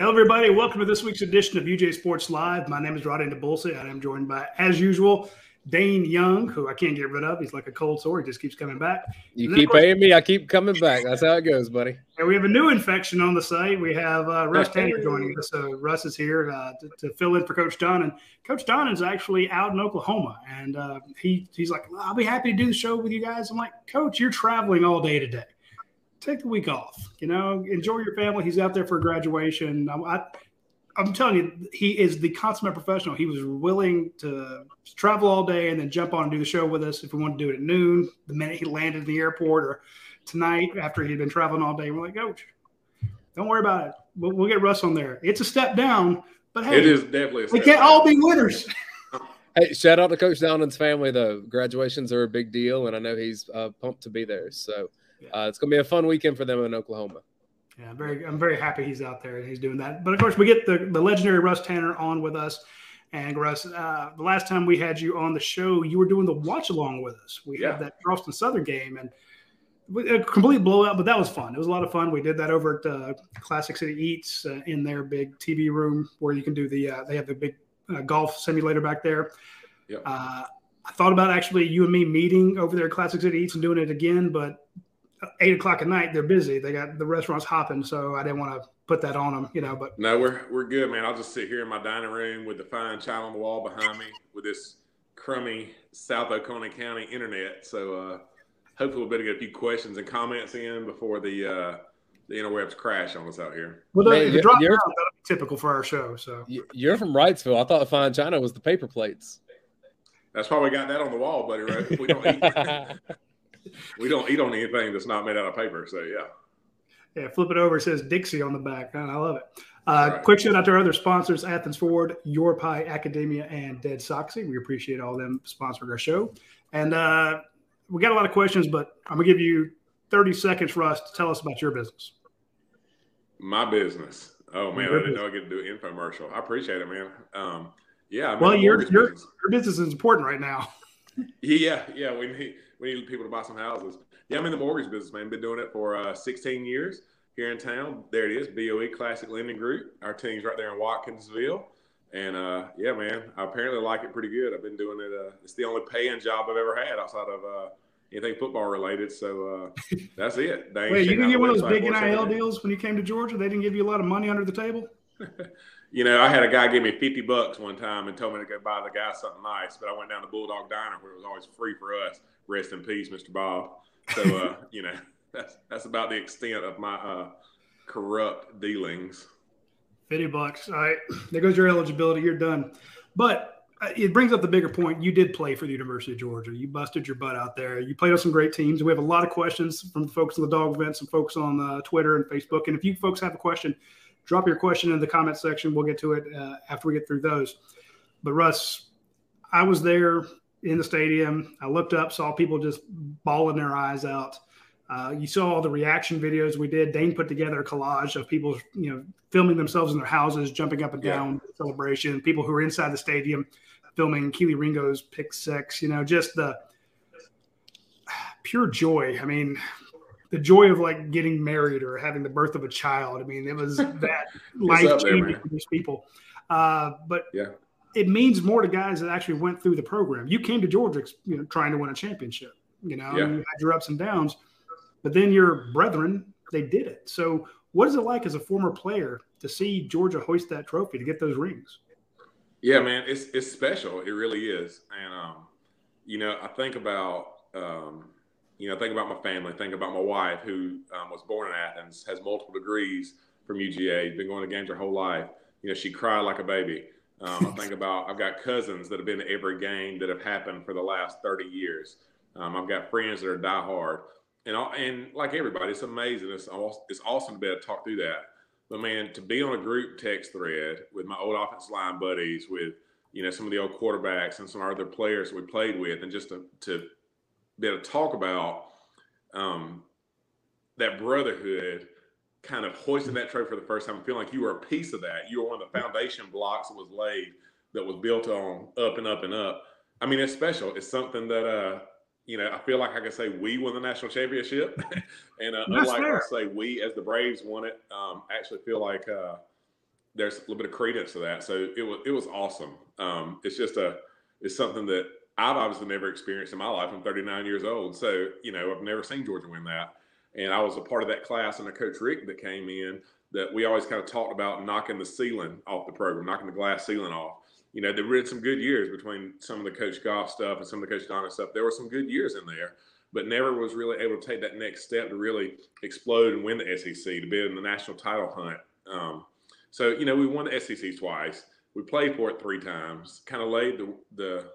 Hello, everybody. Welcome to this week's edition of UJ Sports Live. My name is Radi Nabulsi, and I'm joined by, as usual, Dayne Young, who I can't get rid of. He's like a cold sore. He just keeps coming back. You keep course, paying me, I keep coming back. That's how it goes, buddy. And we have a new infection on the site. We have uh, Russ Tanner joining us. So Russ is here uh, to, to, fill in for Coach Don. And Coach Don is actually out in Oklahoma. And uh, he he's like, I'll be happy to do the show with you guys. I'm like, Coach, you're traveling all day today. Take the week off. You know, enjoy your family. He's out there for graduation. I, I I'm telling you, he is the consummate professional. He was willing to travel all day and then jump on and do the show with us if we want to do it at noon, the minute he landed in the airport, or tonight after he'd been traveling all day. We're like, Coach, don't worry about it. We'll, we'll get Russ on there. It's a step down, but hey, it is definitely. we can't down. all be winners. hey, shout out to Coach Donnan's family. though. graduations are a big deal, and I know he's uh, pumped to be there. So uh, it's going to be a fun weekend for them in Oklahoma. Yeah, I'm very I'm very happy he's out there and he's doing that. But of course, we get the, the legendary Russ Tanner on with us. And Russ, uh, the last time we had you on the show, you were doing the watch along with us. We yeah. had that Charleston Southern game and a complete blowout, but that was fun. It was a lot of fun. We did that over at uh, Classic City Eats uh, in their big TV room where you can do the. Uh, they have the big uh, golf simulator back there. Yep. Uh, I thought about actually you and me meeting over there at Classic City Eats and doing it again, but eight o'clock at night, they're busy. They got the restaurants hopping, so I didn't want to put that on them, you know. But no, we're we're good, man. I'll just sit here in my dining room with the fine china on the wall behind me, with this crummy South Oconee County internet. So uh, hopefully, we'll be able to get a few questions and comments in before the uh, the interwebs crash on us out here. Well, the, the drop down, that'll be typical for our show. So you're from Wrightsville. I thought the fine china was the paper plates. That's why we got that on the wall, buddy. Right? We don't eat. we don't eat on anything that's not made out of paper. So yeah. Yeah, flip it over. It says Dixie on the back. I love it. Uh, right. Quick shout out to our other sponsors: Athens Ford, Your Pie Academia, and Dead Soxy. We appreciate all them sponsoring our show. And uh, we got a lot of questions, but I'm gonna give you 30 seconds, Russ, to tell us about your business. My business. Oh man, your I didn't business. know I get to do an infomercial. I appreciate it, man. Um, yeah. I'm well, your your, business. your business is important right now. yeah, yeah. We need we need people to buy some houses. Yeah, I'm in the mortgage business, man. Been doing it for uh, 16 years here in town. There it is, BOE Classic Lending Group. Our team's right there in Watkinsville. And uh, yeah, man, I apparently like it pretty good. I've been doing it. Uh, it's the only paying job I've ever had outside of uh, anything football related. So uh, that's it. Wait, you didn't get one of those big NIL deals when you came to Georgia? They didn't give you a lot of money under the table? you know, I had a guy give me 50 bucks one time and told me to go buy the guy something nice, but I went down to Bulldog Diner where it was always free for us. Rest in peace, Mr. Bob. So, uh, you know, that's, that's about the extent of my uh, corrupt dealings. 50 bucks. All right. There goes your eligibility. You're done. But uh, it brings up the bigger point. You did play for the University of Georgia. You busted your butt out there. You played on some great teams. We have a lot of questions from the folks in the dog events and folks on uh, Twitter and Facebook. And if you folks have a question, drop your question in the comment section. We'll get to it uh, after we get through those. But Russ, I was there in the stadium. I looked up, saw people just bawling their eyes out. Uh, you saw all the reaction videos we did. Dayne put together a collage of people, you know, filming themselves in their houses, jumping up and down yeah. celebration. People who were inside the stadium filming Kelee Ringo's pick six. You know, just the pure joy. I mean, the joy of like getting married or having the birth of a child. I mean, it was that life changing for these people. Uh, but yeah, it means more to guys that actually went through the program. You came to Georgia, you know, trying to win a championship. You know, yeah. you had your ups and downs, but then your brethren they did it. So, what is it like as a former player to see Georgia hoist that trophy to get those rings? Yeah, man, it's it's special. It really is. And um, you know, I think about um, you know, think about my family, think about my wife who um, was born in Athens, has multiple degrees from UGA, been going to games her whole life. You know, she cried like a baby. Um, I think about I've got cousins that have been to every game that have happened for the last 30 years. Um, I've got friends that are diehard, and all, and like everybody, it's amazing. It's it's awesome to be able to talk through that. But man, to be on a group text thread with my old offensive line buddies, with you know some of the old quarterbacks and some other players we played with, and just to, to be able to talk about um, that brotherhood kind of hoisting that trophy for the first time, feeling like you were a piece of that. You were one of the foundation blocks that was laid, that was built on up and up and up. I mean, it's special. It's something that, uh, you know, I feel like I can say we won the national championship. and uh, unlike I say we as the Braves won it, um, actually feel like, uh, there's a little bit of credence to that. So it was it was awesome. Um, it's just a it's something that I've obviously never experienced in my life. I'm 39 years old, so you know I've never seen Georgia win that. And I was a part of that class under Coach Richt that came in that we always kind of talked about knocking the ceiling off the program, knocking the glass ceiling off. You know, there were some good years between some of the Coach Goff stuff and some of the Coach Donnan stuff. There were some good years in there, but never was really able to take that next step to really explode and win the SEC, to be in the national title hunt. Um, so, you know, we won the SEC twice. We played for it three times, kind of laid the, the,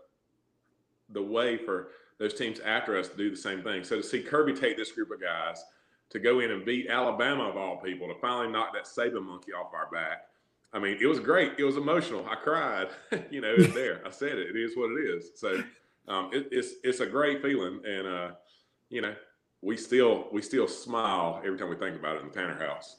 the way for those teams after us to do the same thing. So to see Kirby take this group of guys to go in and beat Alabama of all people, to finally knock that Saban monkey off our back. I mean, it was great. It was emotional. I cried. you know, it's there. I said it. It is what it is. So um, it, it's it's a great feeling, and uh, you know, we still we still smile every time we think about it in the Tanner house.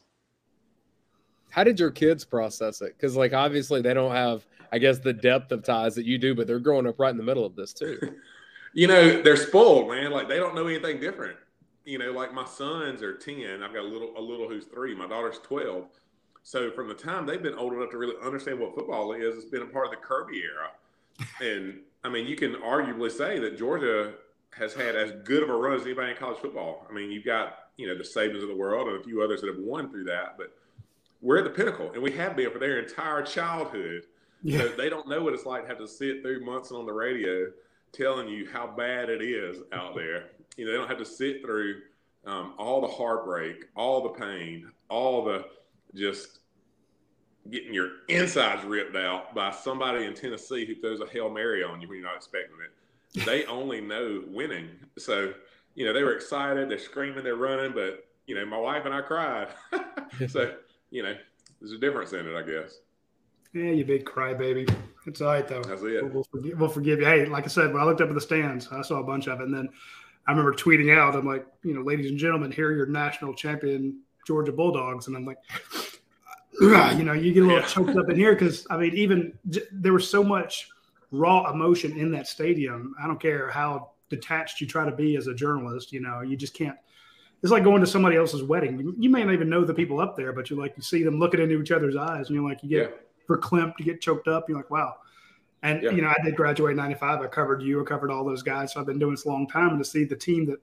How did your kids process it? Because like obviously they don't have, I guess, the depth of ties that you do, but they're growing up right in the middle of this too. you know, they're spoiled, man. Like they don't know anything different. You know, like my sons are ten. I've got a little a little who's three. My daughter's twelve. So from the time they've been old enough to really understand what football is, it's been a part of the Kirby era. And I mean, you can arguably say that Georgia has had as good of a run as anybody in college football. I mean, you've got you know the Sabans of the world and a few others that have won through that, but we're at the pinnacle, and we have been for their entire childhood. Yeah. So they don't know what it's like to have to sit through months on the radio telling you how bad it is out there. You know, they don't have to sit through um, all the heartbreak, all the pain, all the just getting your insides ripped out by somebody in Tennessee who throws a Hail Mary on you when you're not expecting it. They only know winning. So, you know, they were excited, they're screaming, they're running, but, you know, my wife and I cried. so, you know, there's a difference in it, I guess. Yeah, you big crybaby. It's all right though. That's it. We'll, we'll, forgive, we'll forgive you. Hey, like I said, when I looked up at the stands, I saw a bunch of it, and then I remember tweeting out, "I'm like, you know, ladies and gentlemen, here are your national champion Georgia Bulldogs," and I'm like, you know, you get a little yeah. choked up in here because I mean, even there was so much raw emotion in that stadium. I don't care how detached you try to be as a journalist. You know, you just can't it's like going to somebody else's wedding. You, you, may not even know the people up there, but you like you see them looking into each other's eyes, and you're like you get yeah. Verklempt, to get choked up. You're like, wow. And yeah. you know, I did graduate in '95. I covered you. I covered all those guys. So I've been doing this a long time. And to see the team that,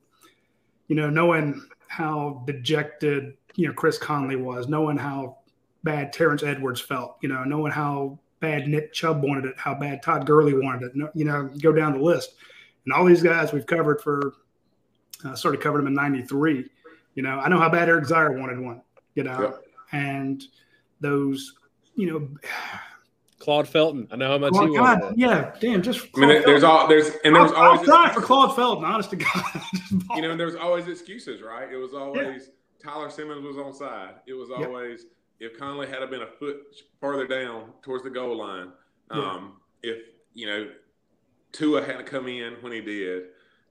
you know, knowing how dejected you know Chris Conley was, knowing how bad Terrence Edwards felt, you know, knowing how bad Nick Chubb wanted it, how bad Todd Gurley wanted it, you know, go down the list. And all these guys we've covered for uh, of covered them in '93. You know, I know how bad Eric Zeier wanted one. You know, yep. and those, you know. Claude Felton. I know how much Claude, he God, Yeah, damn. Just Claude I mean, there's all there's and there's I'll, always I'll for Claude Felton. Honest to God. you know, and there's always excuses, right? It was always yeah. Tyler Simmons was on side. It was always yep. if Conley had been a foot further down towards the goal line. Um, yeah. If you know Tua hadn't come in when he did,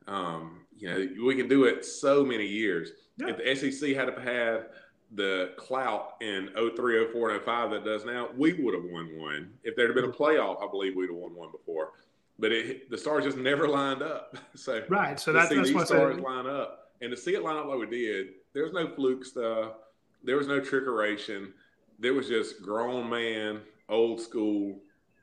um, you know, we can do it so many years. Yeah. If the SEC had had the clout in 03, 04, and 05 that does now, we would have won one. If there'd have been a playoff, I believe we'd have won one before. But it, the stars just never lined up. So right, so that's, that's these stars line up, and to see it line up like we did, there was no fluke stuff. There was no trickeration. There was just grown man, old school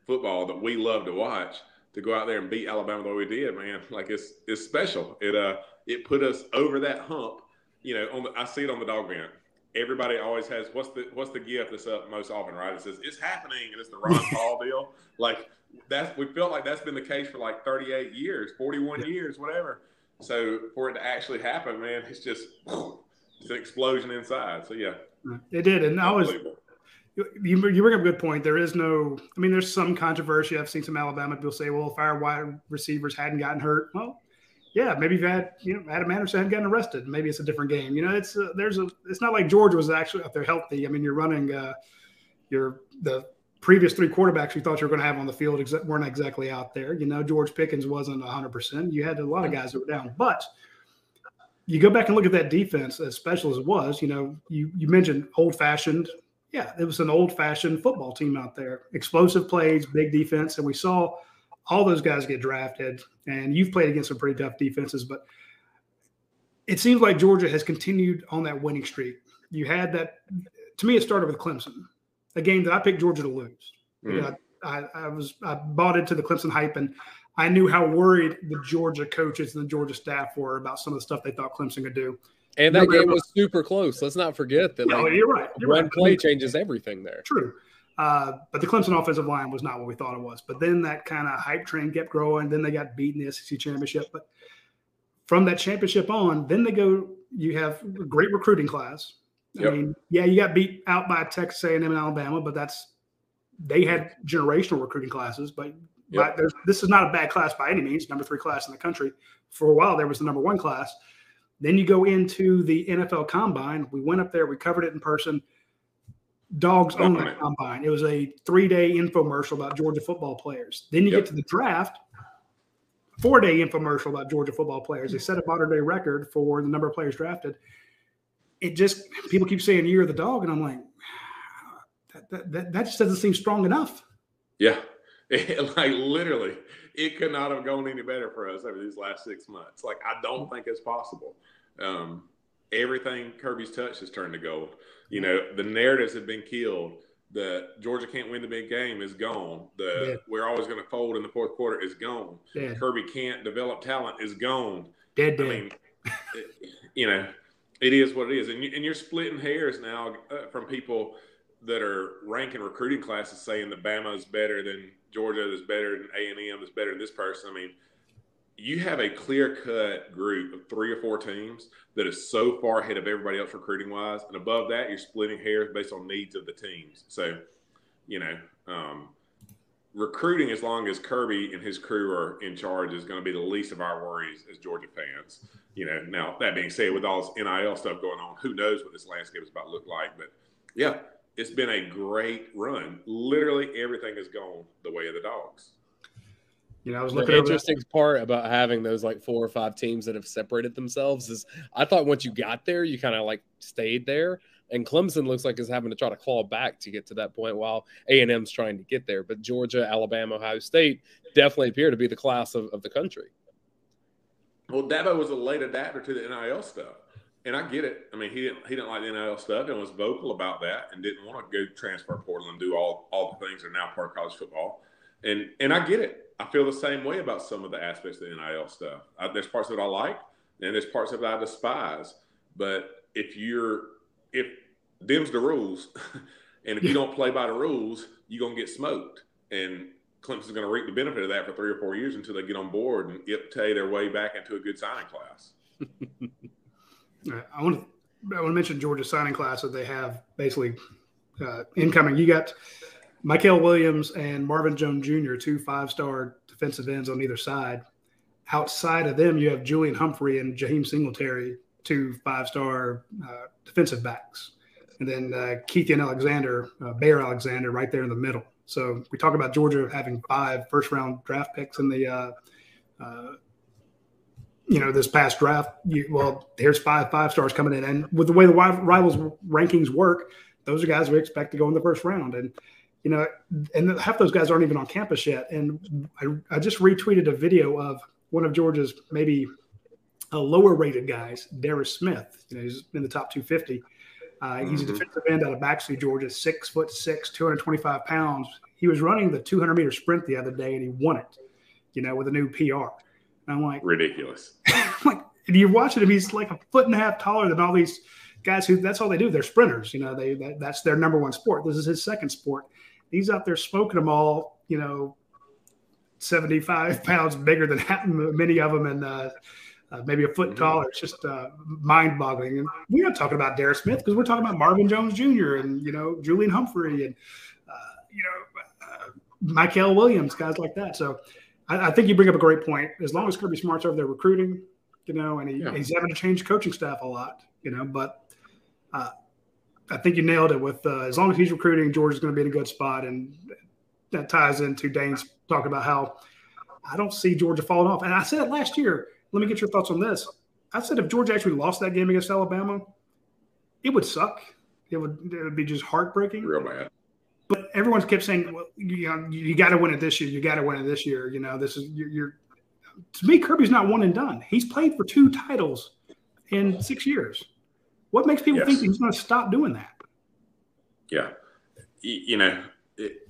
football that we love to watch to go out there and beat Alabama the way we did, man, like it's it's special. It uh it put us over that hump. You know, on the, I see it on the Dawgvent. Everybody always has what's the what's the gift that's up most often, right? It says it's happening, and it's the Ron Paul deal. Like that's we felt like that's been the case for like 38 years, 41 yeah. years, whatever. So for it to actually happen, man, it's just it's an explosion inside. So yeah, mm, it did, and I was you, you bring up a good point. There is no, I mean, there's some controversy. I've seen some Alabama people say, well, if our wide receivers hadn't gotten hurt, well, yeah, maybe you've had, you know, Adam Anderson hadn't gotten arrested. Maybe it's a different game. You know, it's, uh, there's a, it's not like George was actually out there healthy. I mean, you're running, uh, your, the previous three quarterbacks you thought you were going to have on the field exa- weren't exactly out there. You know, George Pickens wasn't 100%. You had a lot of guys that were down. But, you go back and look at that defense, as special as it was. You know, you you mentioned old fashioned yeah, it was an old fashioned football team out there. Explosive plays, big defense. And we saw all those guys get drafted. And you've played against some pretty tough defenses, but it seems like Georgia has continued on that winning streak. You had that, to me, it started with Clemson. a game that I picked Georgia to lose. Mm. I, I, was I bought into the Clemson hype, and I knew how worried the Georgia coaches and the Georgia staff were about some of the stuff they thought Clemson could do. And that game was super close. Let's not forget that. No, like, you're right. You're one right. play changes everything there. True. Uh, but the Clemson offensive line was not what we thought it was. But then that kind of hype train kept growing. Then they got beaten in the SEC championship. But from that championship on, then they go. You have a great recruiting class. Yep. I mean, yeah, you got beat out by Texas A&M and Alabama, but that's they had generational recruiting classes. But, yep. but this is not a bad class by any means. Number three class in the country. For a while, there was the number one class. Then you go into the NFL Combine. We went up there. We covered it in person dogs own the combine. It was a three day infomercial about Georgia football players. Then you yep. get to the draft, four day infomercial about Georgia football players. They set a modern day record for the number of players drafted. It just people keep saying you're the dog, and I'm like, that that, that just doesn't seem strong enough. Yeah, like literally, it could not have gone any better for us over these last six months. Like I don't think it's possible. Um, everything Kirby's touched has turned to gold. You know, the narratives have been killed. The Georgia can't win the big game is gone. The we're always going to fold in the fourth quarter is gone. Yeah. Kirby can't develop talent is gone. Dead, dead. I mean, you know, it is what it is, and, you, and you're splitting hairs now uh, from people that are ranking recruiting classes saying that Bama is better than Georgia, is better than A and M, is better than this person. I mean, you have a clear cut group of three or four teams that is so far ahead of everybody else recruiting wise. And above that, you're splitting hairs based on needs of the teams. So, you know, um, recruiting, as long as Kirby and his crew are in charge, is going to be the least of our worries as Georgia fans. You know, now that being said, with all this NIL stuff going on, who knows what this landscape is about to look like. But yeah, it's been a great run. Literally everything has gone the way of the dogs. You know, I was looking. The interesting that. part about having those like four or five teams that have separated themselves is I thought once you got there, you kind of like stayed there. And Clemson looks like is having to try to claw back to get to that point, while A and M's trying to get there. But Georgia, Alabama, Ohio State definitely appear to be the class of, of the country. Well, Dabo was a late adapter to the NIL stuff, and I get it. I mean, he didn't he didn't like the NIL stuff and was vocal about that, and didn't want to go transfer portal and do all all the things that are now part of college football. And and I get it. I feel the same way about some of the aspects of the NIL stuff. I, there's parts that I like, and there's parts that I despise. But if you're if them's the rules, and if you don't play by the rules, you're gonna get smoked. And Clemson's going to reap the benefit of that for three or four years until they get on board and get pay their way back into a good signing class. I want to I want to mention Georgia's signing class that they have basically uh, incoming. You got Mykel Williams and Marvin Jones Jr., two five star defensive ends on either side. Outside of them, you have Julian Humphrey and Jaheim Singletary, two five star uh, defensive backs. And then uh, Keithian Alexander, uh, Bear Alexander, right there in the middle. So we talk about Georgia having five first round draft picks in the, uh, uh, you know, this past draft. You, well, here's five five stars coming in, and with the way the rivals rankings work, those are guys we expect to go in the first round. And you know, and half those guys aren't even on campus yet. And I, I just retweeted a video of one of Georgia's maybe a lower rated guys, Darris Smith. You know, he's in the top 250. Uh, mm-hmm. He's a mm-hmm. defensive end out of Baxley, Georgia, six foot six, 225 pounds. He was running the 200 meter sprint the other day and he won it, you know, with a new PR. And I'm like, ridiculous. like, and you're watching him, he's like a foot and a half taller than all these guys who that's all they do. They're sprinters. You know, they that, that's their number one sport. This is his second sport he's out there smoking them all, you know, 75 pounds bigger than many of them and uh, uh, maybe a foot mm-hmm. taller. It's just uh, mind boggling. And we're not talking about Darris Smith because we're talking about Marvin Jones Jr. and, you know, Julian Humphrey and, uh, you know, uh, Mykel Williams, guys like that. So I, I, think you bring up a great point. As long as Kirby Smart's over there recruiting, you know, and he, yeah. he's having to change coaching staff a lot, you know, but uh, I think you nailed it. With uh, as long as he's recruiting, Georgia's going to be in a good spot, and that ties into Dayne's talk about how I don't see Georgia falling off. And I said it last year. Let me get your thoughts on this. I said if Georgia actually lost that game against Alabama, it would suck. It would it would be just heartbreaking. Real bad. But everyone's kept saying, "Well, you know, you got to win it this year. You got to win it this year." You know, this is you're, you're. To me, Kirby's not one and done. He's played for two titles in six years. What makes people yes. think he's going to stop doing that? Yeah. you know, it,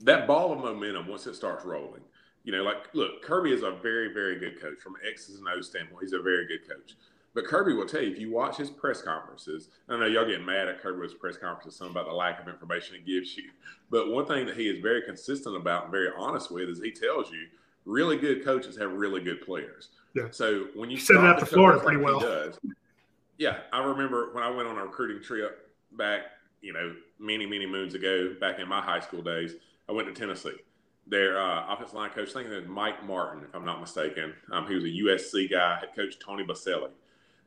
that ball of momentum once it starts rolling. You know, like look, Kirby is a very, very good coach from X's and O's standpoint. He's a very good coach. But Kirby will tell you if you watch his press conferences. I know y'all getting mad at Kirby's press conferences, some about the lack of information he gives you. But one thing that he is very consistent about and very honest with is he tells you really good coaches have really good players. Yeah. So when you said that to Florida pretty well. Does, yeah, I remember when I went on a recruiting trip back, you know, many many moons ago, back in my high school days. I went to Tennessee. Their uh, offensive line coach, I think it was Mike Martin, if I'm not mistaken. Um, he was a USC guy. Had coached Tony Boselli.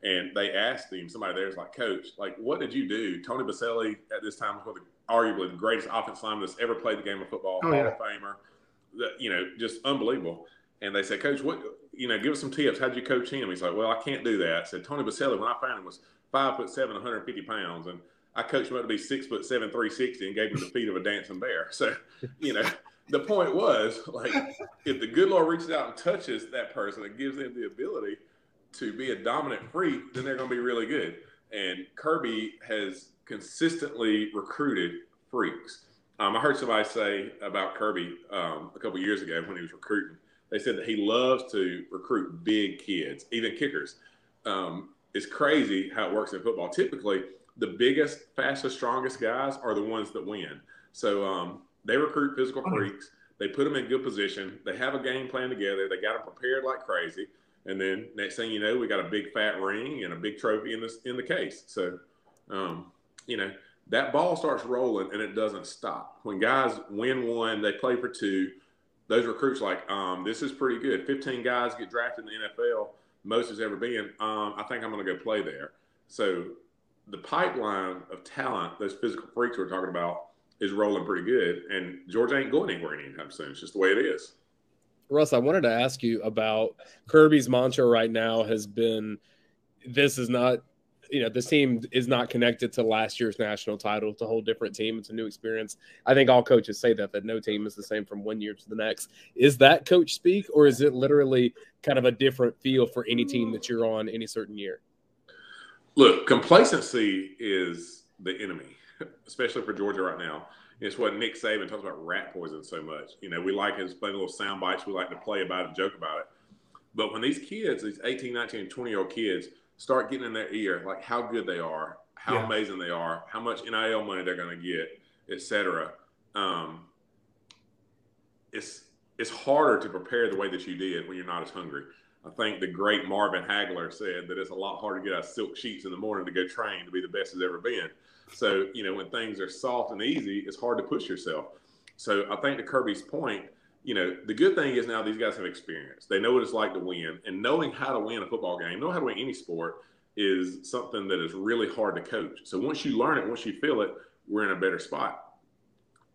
and they asked him. Somebody there was like, "Coach, like, what did you do?" Tony Boselli at this time was arguably the greatest offensive lineman that's ever played the game of football, oh, Hall yeah. of Famer. The, you know, just unbelievable. And they said, Coach, what you know, give us some tips. How'd you coach him? He's like, Well, I can't do that. I said, Tony Boselli, when I found him, was five foot seven, 150 pounds, and I coached him up to be six foot seven, 360, and gave him the feet of a dancing bear. So, you know, the point was like, if the good Lord reaches out and touches that person and gives them the ability to be a dominant freak, then they're going to be really good. And Kirby has consistently recruited freaks. Um, I heard somebody say about Kirby um, a couple years ago when he was recruiting. They said that he loves to recruit big kids, even kickers. Um, it's crazy how it works in football. Typically, the biggest, fastest, strongest guys are the ones that win. So um, they recruit physical freaks. They put them in good position. They have a game plan together. They got them prepared like crazy. And then next thing you know, we got a big fat ring and a big trophy in this in the case. So, um, you know, that ball starts rolling and it doesn't stop. When guys win one, they play for two. Those recruits like, um, this is pretty good. 15 guys get drafted in the NFL, most has ever been. Um, I think I'm going to go play there. So the pipeline of talent, those physical freaks we're talking about, is rolling pretty good. And Georgia ain't going anywhere anytime soon. It's just the way it is. Russ, I wanted to ask you about Kirby's mantra right now has been this is not you know this team is not connected to last year's national title. It's a whole different team. It's a new experience. I think all coaches say that that no team is the same from one year to the next. Is that coach speak, or is it literally kind of a different feel for any team that you're on any certain year? Look, complacency is the enemy, especially for Georgia right now. It's what Nick Saban talks about rat poison so much. You know, we like his funny little sound bites. We like to play about it, and joke about it. But when these kids, these 18, 19, 20 year old kids, start getting in their ear, like how good they are, how yeah. amazing they are, how much NIL money they're going to get, etc. Um, it's it's harder to prepare the way that you did when you're not as hungry. I think the great Marvin Hagler said that it's a lot harder to get out silk sheets in the morning to go train to be the best it's ever been. So, you know, when things are soft and easy, it's hard to push yourself. So I think to Kirby's point, you know, the good thing is now these guys have experience. They know what it's like to win, and knowing how to win a football game, know how to win any sport, is something that is really hard to coach. So once you learn it, once you feel it, we're in a better spot.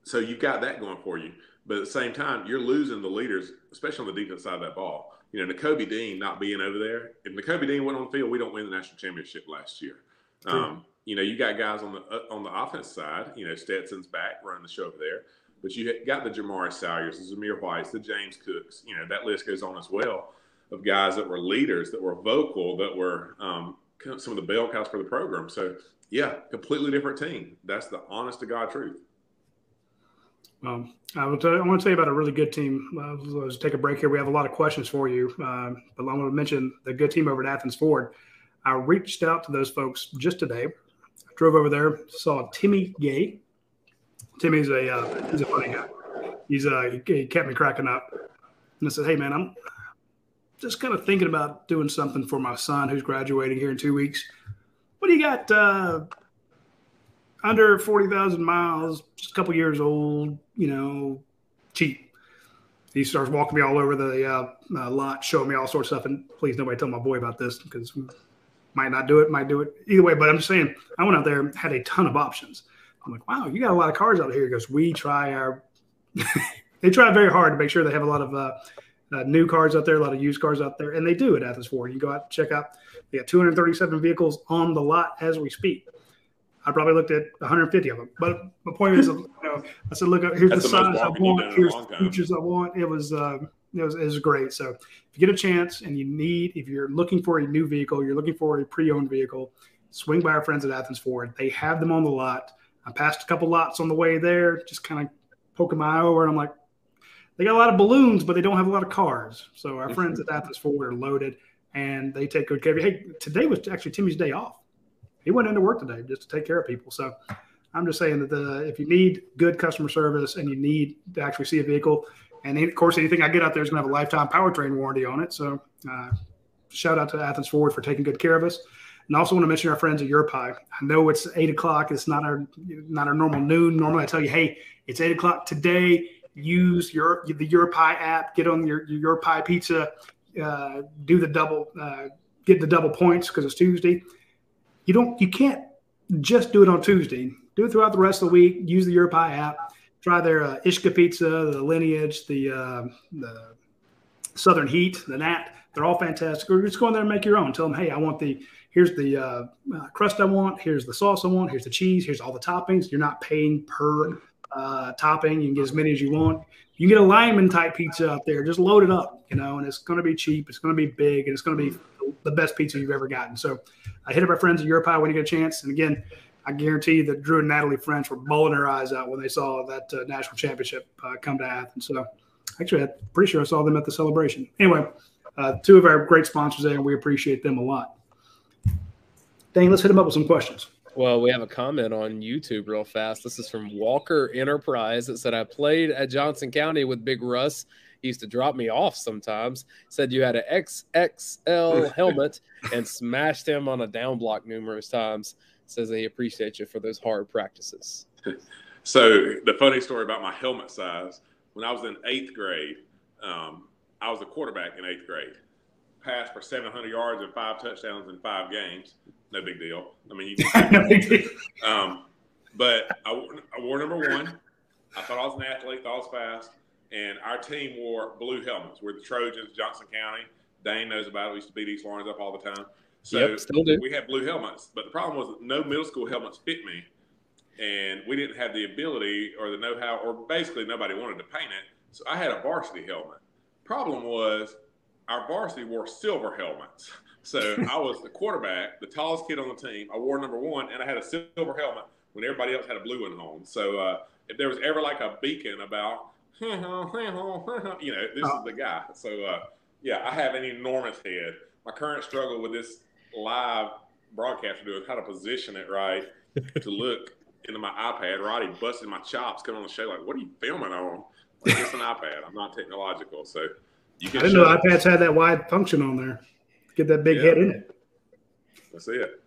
So you've got that going for you. But at the same time, you're losing the leaders, especially on the defense side of that ball. You know, Nakobe Dean not being over there. If Nakobe Dean went on the field, we don't win the national championship last year. Um, you know, you got guys on the uh, on the offense side. You know, Stetson's back running the show over there. But you got the Jamaree Salyers, the Zamir Whites, the James Cooks. You know, that list goes on as well of guys that were leaders, that were vocal, that were um, some of the bell cows for the program. So, yeah, completely different team. That's the honest to God truth. Well, I, will tell you, I want to tell you about a really good team. Uh, let's take a break here. We have a lot of questions for you, uh, but I want to mention the good team over at Athens Ford. I reached out to those folks just today. I drove over there, saw Timmy Gay, Timmy's a uh, he's a funny guy. He's uh, he kept me cracking up. And I said, "Hey man, I'm just kind of thinking about doing something for my son who's graduating here in two weeks. What do you got? Uh, under forty thousand miles, just a couple years old. You know, cheap." He starts walking me all over the uh, uh, lot, showing me all sorts of stuff. And please, nobody tell my boy about this because might not do it, might do it either way. But I'm just saying, I went out there, had a ton of options. I'm like, wow, you got a lot of cars out here. He goes, we try our, they try very hard to make sure they have a lot of uh, uh, new cars out there, a lot of used cars out there, and they do at Athens Ford. You go out check out. They got 237 vehicles on the lot as we speak. I probably looked at 150 of them. But the point is, you know, I said, look, up, here's That's the, the size I want, here's the features I want. It was, uh, it was, it was great. So if you get a chance and you need, if you're looking for a new vehicle, you're looking for a pre-owned vehicle, swing by our friends at Athens Ford. They have them on the lot I passed a couple lots on the way there, just kind of poking my eye over, and I'm like, they got a lot of balloons, but they don't have a lot of cars. So our friends at Athens Ford are loaded, and they take good care of you. Hey, today was actually Timmy's day off. He went into work today just to take care of people. So I'm just saying that the, if you need good customer service and you need to actually see a vehicle, and of course anything I get out there is going to have a lifetime powertrain warranty on it. So uh, shout out to Athens Ford for taking good care of us. And also want to mention our friends at Your Pie. I know it's eight o'clock. It's not our not our normal noon. Normally I tell you, hey, it's eight o'clock today. Use your the Your Pie app. Get on your your Europie pizza. Uh, do the double. Uh, get the double points because it's Tuesday. You don't. You can't just do it on Tuesday. Do it throughout the rest of the week. Use the Your Pie app. Try their uh, Ishka pizza, the Lineage, the uh, the Southern Heat, the Nat. They're all fantastic. Or just go in there and make your own. Tell them, hey, I want the here's the uh, uh, crust I want, here's the sauce I want, here's the cheese, here's all the toppings. You're not paying per uh, topping. You can get as many as you want. You can get a lineman type pizza out there, just load it up, you know, and it's going to be cheap. It's going to be big, and it's going to be the best pizza you've ever gotten. So I hit up our friends at Your Pie when you get a chance. And again, I guarantee you that Drew and Natalie French were bawling their eyes out when they saw that uh, national championship uh, come to Athens. So actually, I'm pretty sure I saw them at the celebration. Anyway, uh, two of our great sponsors there, and we appreciate them a lot. Dayne, let's hit them up with some questions. Well, we have a comment on YouTube real fast. This is from Walker Enterprise that said, I played at Johnson County with Big Russ. He used to drop me off sometimes. Said you had an XXL helmet and smashed him on a down block numerous times. Says he appreciates you for those hard practices. So the funny story about my helmet size, when I was in eighth grade, um, I was a quarterback in eighth grade. Passed for 700 yards and five touchdowns in five games no big deal. I mean, you um, but I, I, wore number one. I thought I was an athlete, thought I was fast, and our team wore blue helmets. We're the Trojans, Johnson County. Dayne knows about it. We used to beat East Laurens up all the time. So yep, we had blue helmets, but the problem was no middle school helmets fit me, and we didn't have the ability or the know-how, or basically nobody wanted to paint it. So I had a varsity helmet. Problem was, our varsity wore silver helmets. So I was the quarterback, the tallest kid on the team. I wore number one, and I had a silver helmet when everybody else had a blue one on. So uh, if there was ever like a beacon about, you know, this is the guy. So uh, yeah, I have an enormous head. My current struggle with this live broadcast is how to position it right to look into my iPad. Radi busted my chops coming on the show. Like, what are you filming on? Like, it's an iPad. I'm not technological, so you can. I didn't know iPads had that wide function on there. Get that big yeah. head in it. That's it.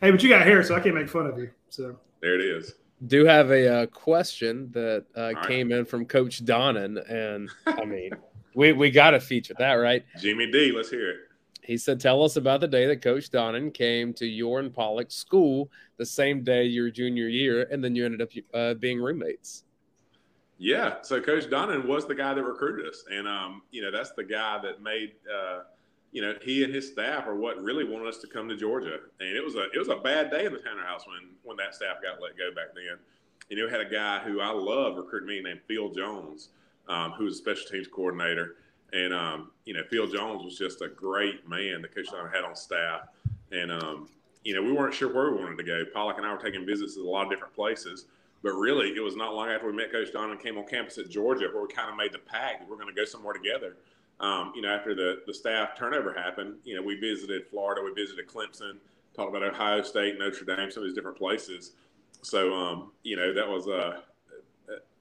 Hey, but you got hair, so I can't make fun of you. So there it is. Do have a uh, question that uh, came right. in from Coach Donnan, and I mean, we we got to feature that, right? Jimmy D, let's hear it. He said, "Tell us about the day that Coach Donnan came to your and Pollack school the same day your junior year, and then you ended up uh, being roommates." Yeah, so Coach Donnan was the guy that recruited us, and um, you know that's the guy that made uh, you know, he and his staff are what really wanted us to come to Georgia. And it was a it was a bad day in the Tanner House when when that staff got let go back then. You know, had a guy who I love recruiting me named Phil Jones, um, who was a special teams coordinator. And um, you know, Phil Jones was just a great man that Coach Donnan had on staff. And um, you know, we weren't sure where we wanted to go. Pollack and I were taking visits to a lot of different places. But really, it was not long after we met Coach Donnan and came on campus at Georgia where we kind of made the pact that we're going to go somewhere together um, you know, after the, the staff turnover happened, you know, we visited Florida, we visited Clemson, talked about Ohio State, Notre Dame, some of these different places. So, um, you know, that was uh,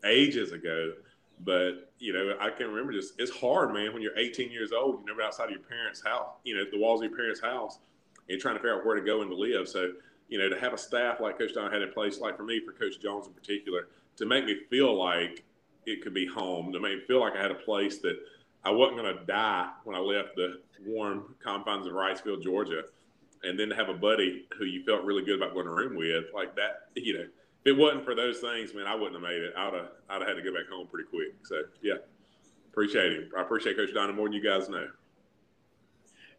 ages ago. But, you know, I can remember just, it's hard, man, when you're 18 years old, you're never outside of your parents' house, you know, the walls of your parents' house, and trying to figure out where to go and to live. So, you know, to have a staff like Coach Don had in place, like for me, for Coach Jones in particular, to make me feel like it could be home, to make me feel like I had a place that – I wasn't going to die when I left the warm confines of Wrightsville, Georgia. And then to have a buddy who you felt really good about going to room with, like that, you know, if it wasn't for those things, man, I wouldn't have made it. I'd have, I'd have had to go back home pretty quick. So, yeah, appreciate him. I appreciate Coach Donnie more than you guys know.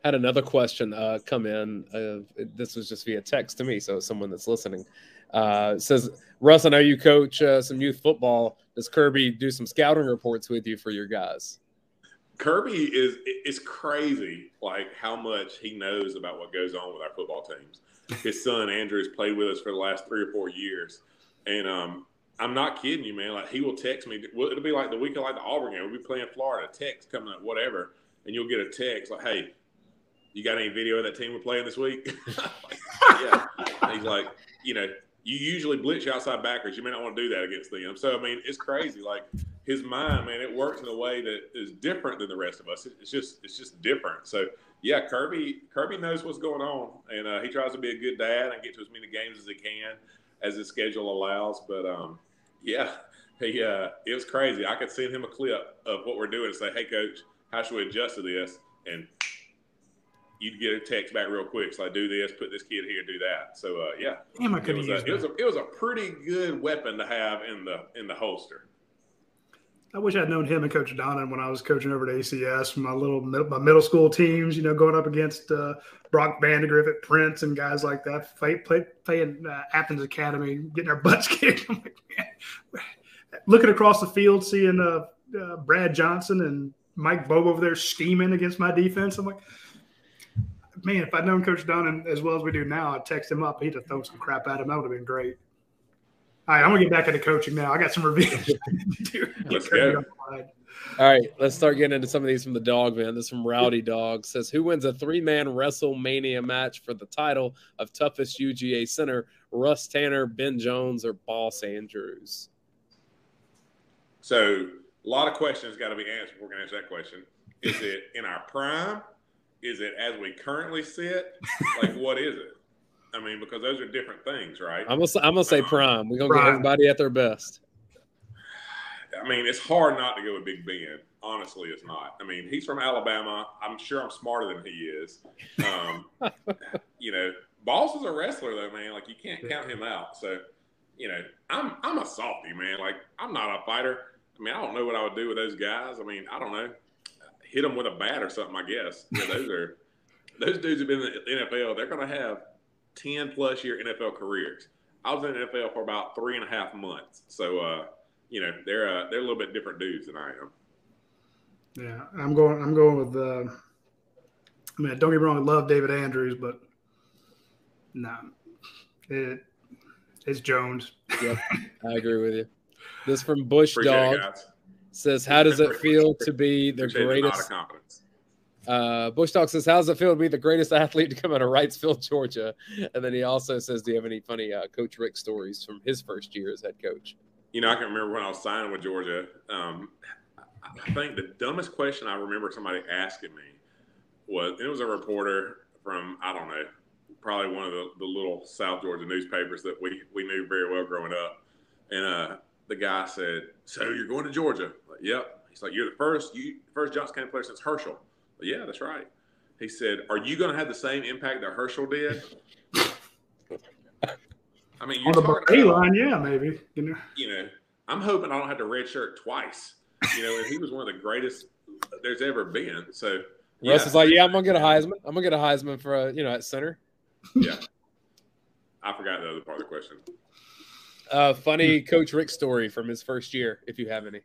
Had another question uh, come in. Uh, this was just via text to me, so someone that's listening uh, says, "Russ, I know you coach uh, some youth football. Does Kirby do some scouting reports with you for your guys?" Kirby is it's crazy like how much he knows about what goes on with our football teams. his son Andrew has played with us for the last three or four years, and um, I'm not kidding you, man. Like he will text me. It'll be like the week of like the Auburn game. We'll be playing Florida. Text coming up, whatever, and you'll get a text like, "Hey, you got any video of that team we're playing this week?" yeah. And he's like, you know, you usually blitz outside backers. You may not want to do that against them. So I mean, it's crazy. Like his mind, man, it works in a way that is different than the rest of us. It's just it's just different. So yeah, Kirby Kirby knows what's going on, and uh, he tries to be a good dad and get to as many games as he can as his schedule allows. But um, yeah, he uh, it was crazy. I could send him a clip of what we're doing and say, "Hey, coach, how should we adjust to this?" And you'd get a text back real quick. So I do this, put this kid here, do that. So uh, yeah, Damn, I it was, use a, it was a it was a pretty good weapon to have in the in the holster. I wish I'd known him and Coach Donnan when I was coaching over at ACS. My little my middle school teams, you know, going up against uh, Brock Vandegrift at Prince and guys like that, fight, play, playing uh, Athens Academy, getting our butts kicked. I'm like, man, looking across the field, seeing uh, uh, Brad Johnson and Mike Bobo over there scheming against my defense. I'm like, man, if I'd known Coach Donnan as well as we do now, I'd text him up. He'd have thrown some crap at him. That would have been great. All right, I'm gonna get back into coaching now. I got some revenge. Let's go. All right, let's start getting into some of these from the dog man. This from Rowdy Dog says, "Who wins a three-man WrestleMania match for the title of toughest UGA center? Russ Tanner, Ben Jones, or Boss Andrews?" So a lot of questions got to be answered. Before We're gonna answer that question. Is it in our prime? Is it as we currently sit? Like what is it? I mean, because those are different things, right? I'm gonna say, I'm gonna say Um, prime. We're gonna prime. get everybody at their best. I mean, it's hard not to go with Big Ben. Honestly, it's not. I mean, he's from Alabama. I'm sure I'm smarter than he is. Um, you know, Boss is a wrestler though, man. Like you can't count him out. So, you know, I'm I'm a softy man. Like I'm not a fighter. I mean, I don't know what I would do with those guys. I mean, I don't know. Hit them with a bat or something. I guess. Yeah, those are those dudes have been in the NFL. They're going to have ten plus year NFL careers. I was in the NFL for about three and a half months. So, uh, you know, they're uh, they're a little bit different dudes than I am. Yeah, I'm going. I'm going with. Uh, I mean, don't get me wrong. I love David Andrews, but no, it, it's Jones. Yep, I agree with you. This from Bush Appreciate Dog it, says, "How does it feel to be the Appreciate the nod of greatest?" Uh, Bush Dog says, "How's it feel to be the greatest athlete to come out of Wrightsville, Georgia?" And then he also says, "Do you have any funny uh, Coach Richt stories from his first year as head coach?" You know, I can remember when I was signing with Georgia. Um, I think the dumbest question I remember somebody asking me was, and it was a reporter from I don't know, probably one of the, the little South Georgia newspapers that we we knew very well growing up. And uh, the guy said, "So you're going to Georgia?" Like, yep. He's like, "You're the first you first Johnson County player since Herschel." Like, yeah, that's right. He said, "Are you going to have the same impact that Herschel did?" I mean, On you're on the talking A about line, yeah, maybe. You know, you know, I'm hoping I don't have to red shirt twice. You know, and he was one of the greatest there's ever been. So Russ is like, "Yeah, I'm gonna get a Heisman. I'm gonna get a Heisman for uh, you know at center." yeah. I forgot the other part of the question. Uh, funny Coach Richt story from his first year, if you have any.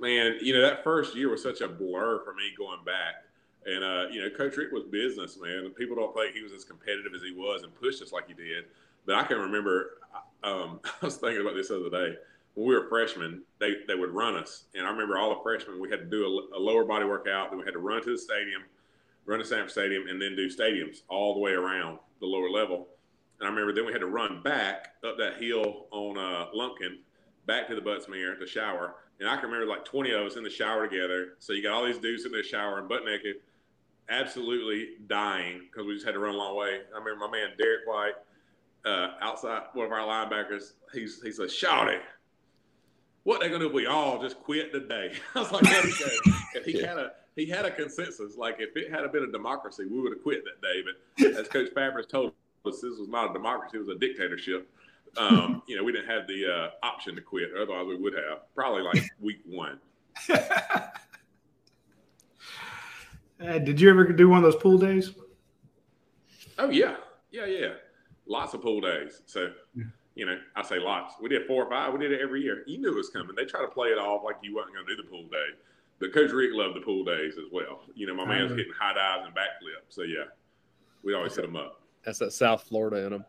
Man, you know, that first year was such a blur for me going back. And uh, you know, Coach Richt was business, man. And people don't think he was as competitive as he was and pushed us like he did. But I can remember um, I was thinking about this the other day. When we were freshmen, they, they would run us. And I remember all the freshmen, we had to do a, a lower body workout. Then we had to run to the stadium, run to Sanford Stadium, and then do stadiums all the way around the lower level. And I remember then we had to run back up that hill on uh, Lumpkin, back to the Butts-Mehre to shower. And I can remember like 20 of us in the shower together. So you got all these dudes in the shower and butt naked, absolutely dying because we just had to run a long way. I remember my man Derek White, uh, outside one of our linebackers, he's he said, "Shouty, what they gonna do if we all just quit today?" I was like, "Let it go." And he had a he had a consensus. Like if it had been a democracy, we would have quit that day. But as Coach Pappas told us, this was not a democracy; it was a dictatorship. Um, you know, we didn't have the uh, option to quit. Otherwise, we would have probably like week one. Uh, did you ever do one of those pool days? Oh yeah, yeah, yeah. Lots of pool days. So, Yeah. you know, I say lots. We did four or five. We did it every year. You knew it was coming. They try to play it off like you wasn't going to do the pool day. But Coach Richt loved the pool days as well. You know, my man's hitting high dives and backflips. So yeah, we always set them up. That's that South Florida in them.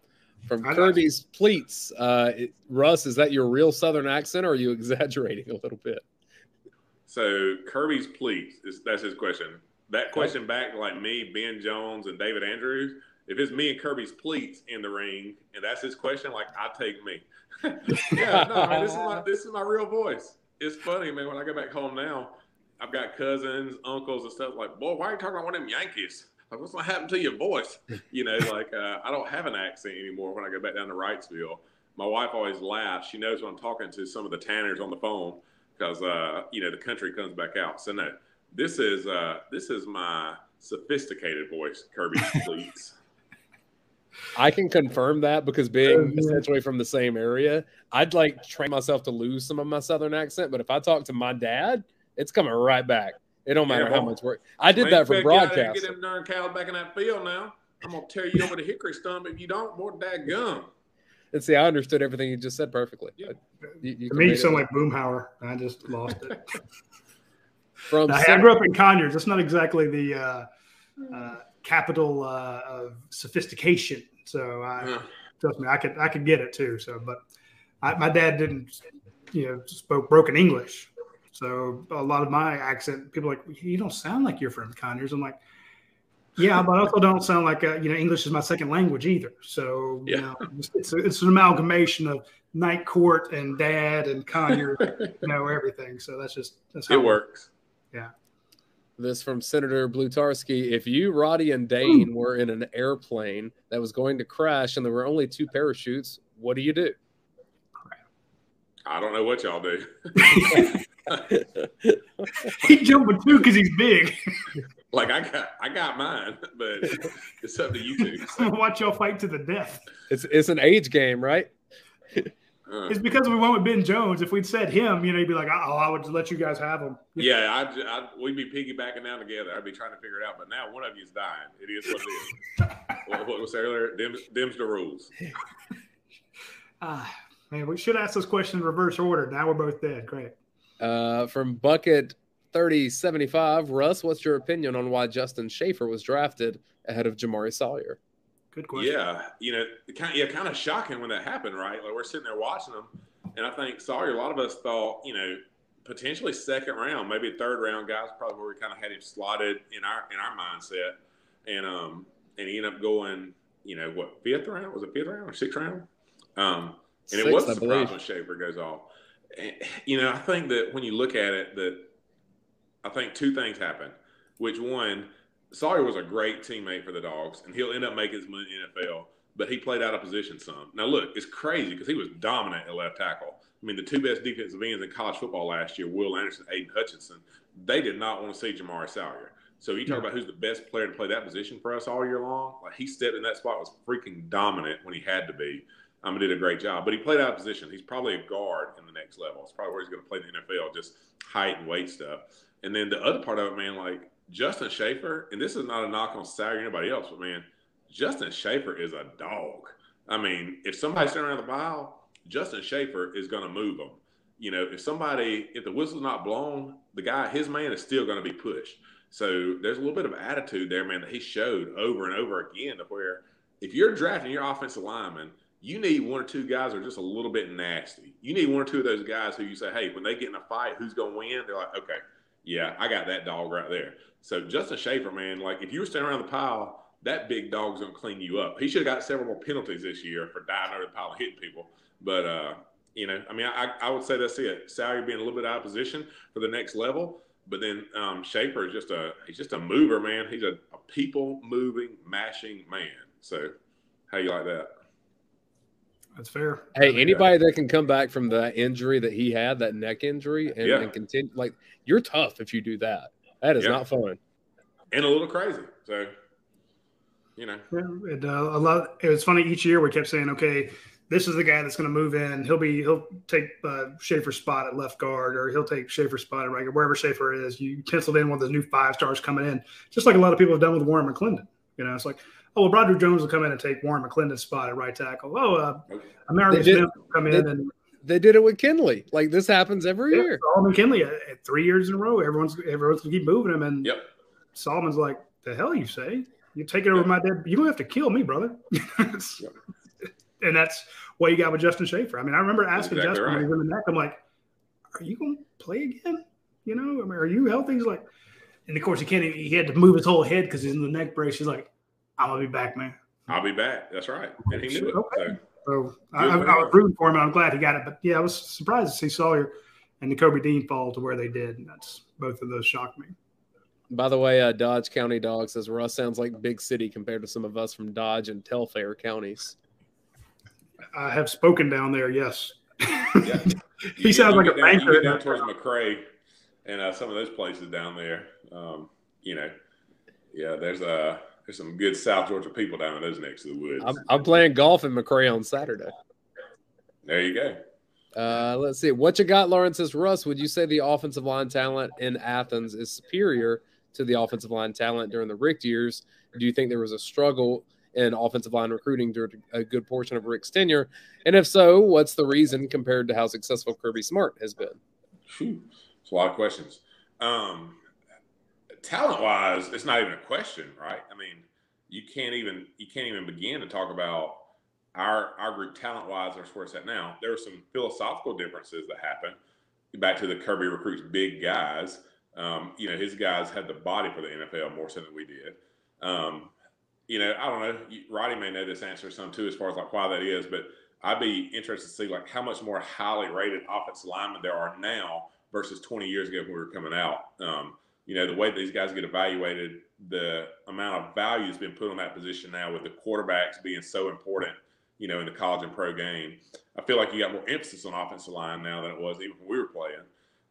From Kirby's pleats, uh, it, Russ, is that your real Southern accent, or are you exaggerating a little bit? So Kirby's pleats is that's his question. That question back like me, Ben Jones, and David Andrews. If it's me and Kirby's pleats in the ring, and that's his question, like I take me. yeah, no, man, this is my this is my real voice. It's funny, man. When I go back home now, I've got cousins, uncles, and stuff like, boy, why are you talking about one of them Yankees? Like, what's going to happen to your voice? You know, like uh, I don't have an accent anymore when I go back down to Wrightsville. My wife always laughs. She knows when I'm talking to some of the tanners on the phone because uh, you know the country comes back out. So no, this is uh, this is my sophisticated voice, Kirby please. I can confirm that because being essentially from the same area, I'd like train myself to lose some of my southern accent. But if I talk to my dad, it's coming right back. It don't matter yeah, how much work. I did that for broadcast. Get them darn cows back in that field now. I'm gonna tear you over the hickory stump if you don't. More that gum. And see, I understood everything you just said perfectly. Yeah. You, you to me, you sound like Boomhauer. I just lost it. From now, I grew up in Conyers. That's not exactly the uh, uh, capital uh, of sophistication. So I, yeah. trust me, I could I could get it too. So, but I, my dad didn't, you know, spoke broken English. So a lot of my accent, people like, you don't sound like you're from Conyers. I'm like, yeah, but I also don't sound like a, you know English is my second language either. So yeah. you know, it's, it's an amalgamation of Night Court and Dad and Conyers, you know everything. So that's just that's how it works. Yeah. This from Senator Blutarski. If you, Radi, and Dayne Ooh. were in an airplane that was going to crash and there were only two parachutes, what do you do? I don't know what y'all do. he jumping too because he's big. like I got, I got mine, but it's up to you two. So. Watch y'all fight to the death. It's it's an age game, right? Uh, it's because we went with Ben Jones. If we'd said him, you know, he'd be like, "Oh, I would let you guys have him." Yeah, I'd, I'd, we'd be piggybacking down together. I'd be trying to figure it out. But now one of you is dying. It is what it is. what, what was earlier? Dim's, dim's the rules. Ah, uh, man, we should ask this question in reverse order. Now we're both dead. Great. Uh, from Bucket 3075, Russ, what's your opinion on why Justin Shaffer was drafted ahead of Jamaree Salyer? Good question. Yeah, you know, kind of, yeah, kind of shocking when that happened, right? Like we're sitting there watching them, and I think Salyer, A lot of us thought, you know, potentially second round, maybe third round guys, probably where we kind of had him slotted in our in our mindset, and um, and he ended up going, you know, what fifth round was it fifth round or sixth round? Um, and Sixth, it was a surprise when Shaffer goes off Eh, you know, I think that when you look at it, that I think two things happen. Which one, Salyer was a great teammate for the Dogs, and he'll end up making his money in the NFL. But he played out of position some. Now look, it's crazy because he was dominant at left tackle. I mean, the two best defensive ends in college football last year, Will Anderson, Aidan Hutchinson, they did not want to see Jamaree Salyer. So you talk about who's the best player to play that position for us all year long. Like he stepped in that spot was freaking dominant when he had to be um, did a great job. But he played out of position. He's probably a guard in the next level. It's probably where he's going to play in the NFL, just height and weight stuff. And then the other part of it, man, like Justin Shaffer, and this is not a knock on Sally or anybody else, but man, Justin Shaffer is a dog. I mean, if somebody's standing around the pile, Justin Shaffer is going to move them. You know, if somebody, if the whistle's not blown, the guy, his man is still going to be pushed. So there's a little bit of attitude there, man, that he showed over and over again to where if you're drafting your offensive lineman – you need one or two guys that are just a little bit nasty. You need one or two of those guys who you say, hey, when they get in a fight, who's going to win? They're like, okay, yeah, I got that dog right there. So Justin Shaffer, man, like if you were standing around the pile, that big dog's going to clean you up. He should have got several more penalties this year for diving over the pile and hitting people. But, uh, you know, I mean, I, I would say that's it. Salyer being a little bit out of position for the next level. But then um, is just a he's just a mover, man. He's a, a people moving, mashing man. So how you like that? That's fair. Hey, anybody that can come back from the injury that he had, that neck injury, and, yeah. and continue, like you're tough if you do that. That is yeah. not fun. And a little crazy. So, you know, yeah, it, uh, a lot. It was funny. Each year we kept saying, okay, this is the guy that's going to move in. He'll be he'll take uh, Shaffer's spot at left guard, or he'll take Shaffer's spot at right guard, wherever Shaffer is. You penciled in one of the new five stars coming in, just like a lot of people have done with Warren McClendon. You know, it's like oh, well, Broderick Jones will come in and take Warren McClendon's spot at right tackle. Oh, uh, Amarius Mims will come in they, and they did it with Kindley. Like this happens every yeah, year. Solomon Kindley at, at, three years in a row. Everyone's everyone's gonna keep moving him, and yep. Solomon's like, "The hell you say?" You take it over my dad. You don't have to kill me, brother. and that's what you got with Justin Shaffer. I mean, I remember asking exactly Justin right. when he was in the neck. I'm like, "Are you going to play again? You know, I mean, are you healthy?" He's like, and of course he can't. He had to move his whole head because he's in the neck brace. He's like, "I'm gonna be back, man. I'll be back." That's right, and he knew it. Okay. So, so I, I, I, was rooting for him, I'm glad he got it. But yeah, I was surprised to see Salyer and Nakobe Dean fall to where they did. And that's both of those shocked me. By the way, uh, Dodge County Dog says Russ sounds like big city compared to some of us from Dodge and Telfair counties. I have spoken down there. Yes, yeah. he sounds like a down, banker. down towards McRae and uh, some of those places down there. Um, you know, yeah, there's a uh, there's some good South Georgia people down in those necks of the woods. I'm, I'm playing golf in McRae on Saturday. There you go. Uh, let's see. What you got, Lawrence? Says Russ, would you say the offensive line talent in Athens is superior to the offensive line talent during the Richt years? Do you think there was a struggle in offensive line recruiting during a good portion of Richt's tenure? And if so, what's the reason compared to how successful Kirby Smart has been? It's a lot of questions. Um, talent wise, it's not even a question, right? I mean, you can't even you can't even begin to talk about our our group talent wise or where it's at now. There were some philosophical differences that happened. Back to the Kirby recruits big guys. Um, you know, his guys had the body for the NFL more so than we did. Um, you know, I don't know. Radi may know this answer some too, as far as like why that is, but I'd be interested to see like how much more highly rated offensive linemen there are now versus 20 years ago when we were coming out. Um, you know, the way these guys get evaluated, the amount of value has been put on that position now with the quarterbacks being so important you know, in the college and pro game. I feel like you got more emphasis on offensive line now than it was even when we were playing,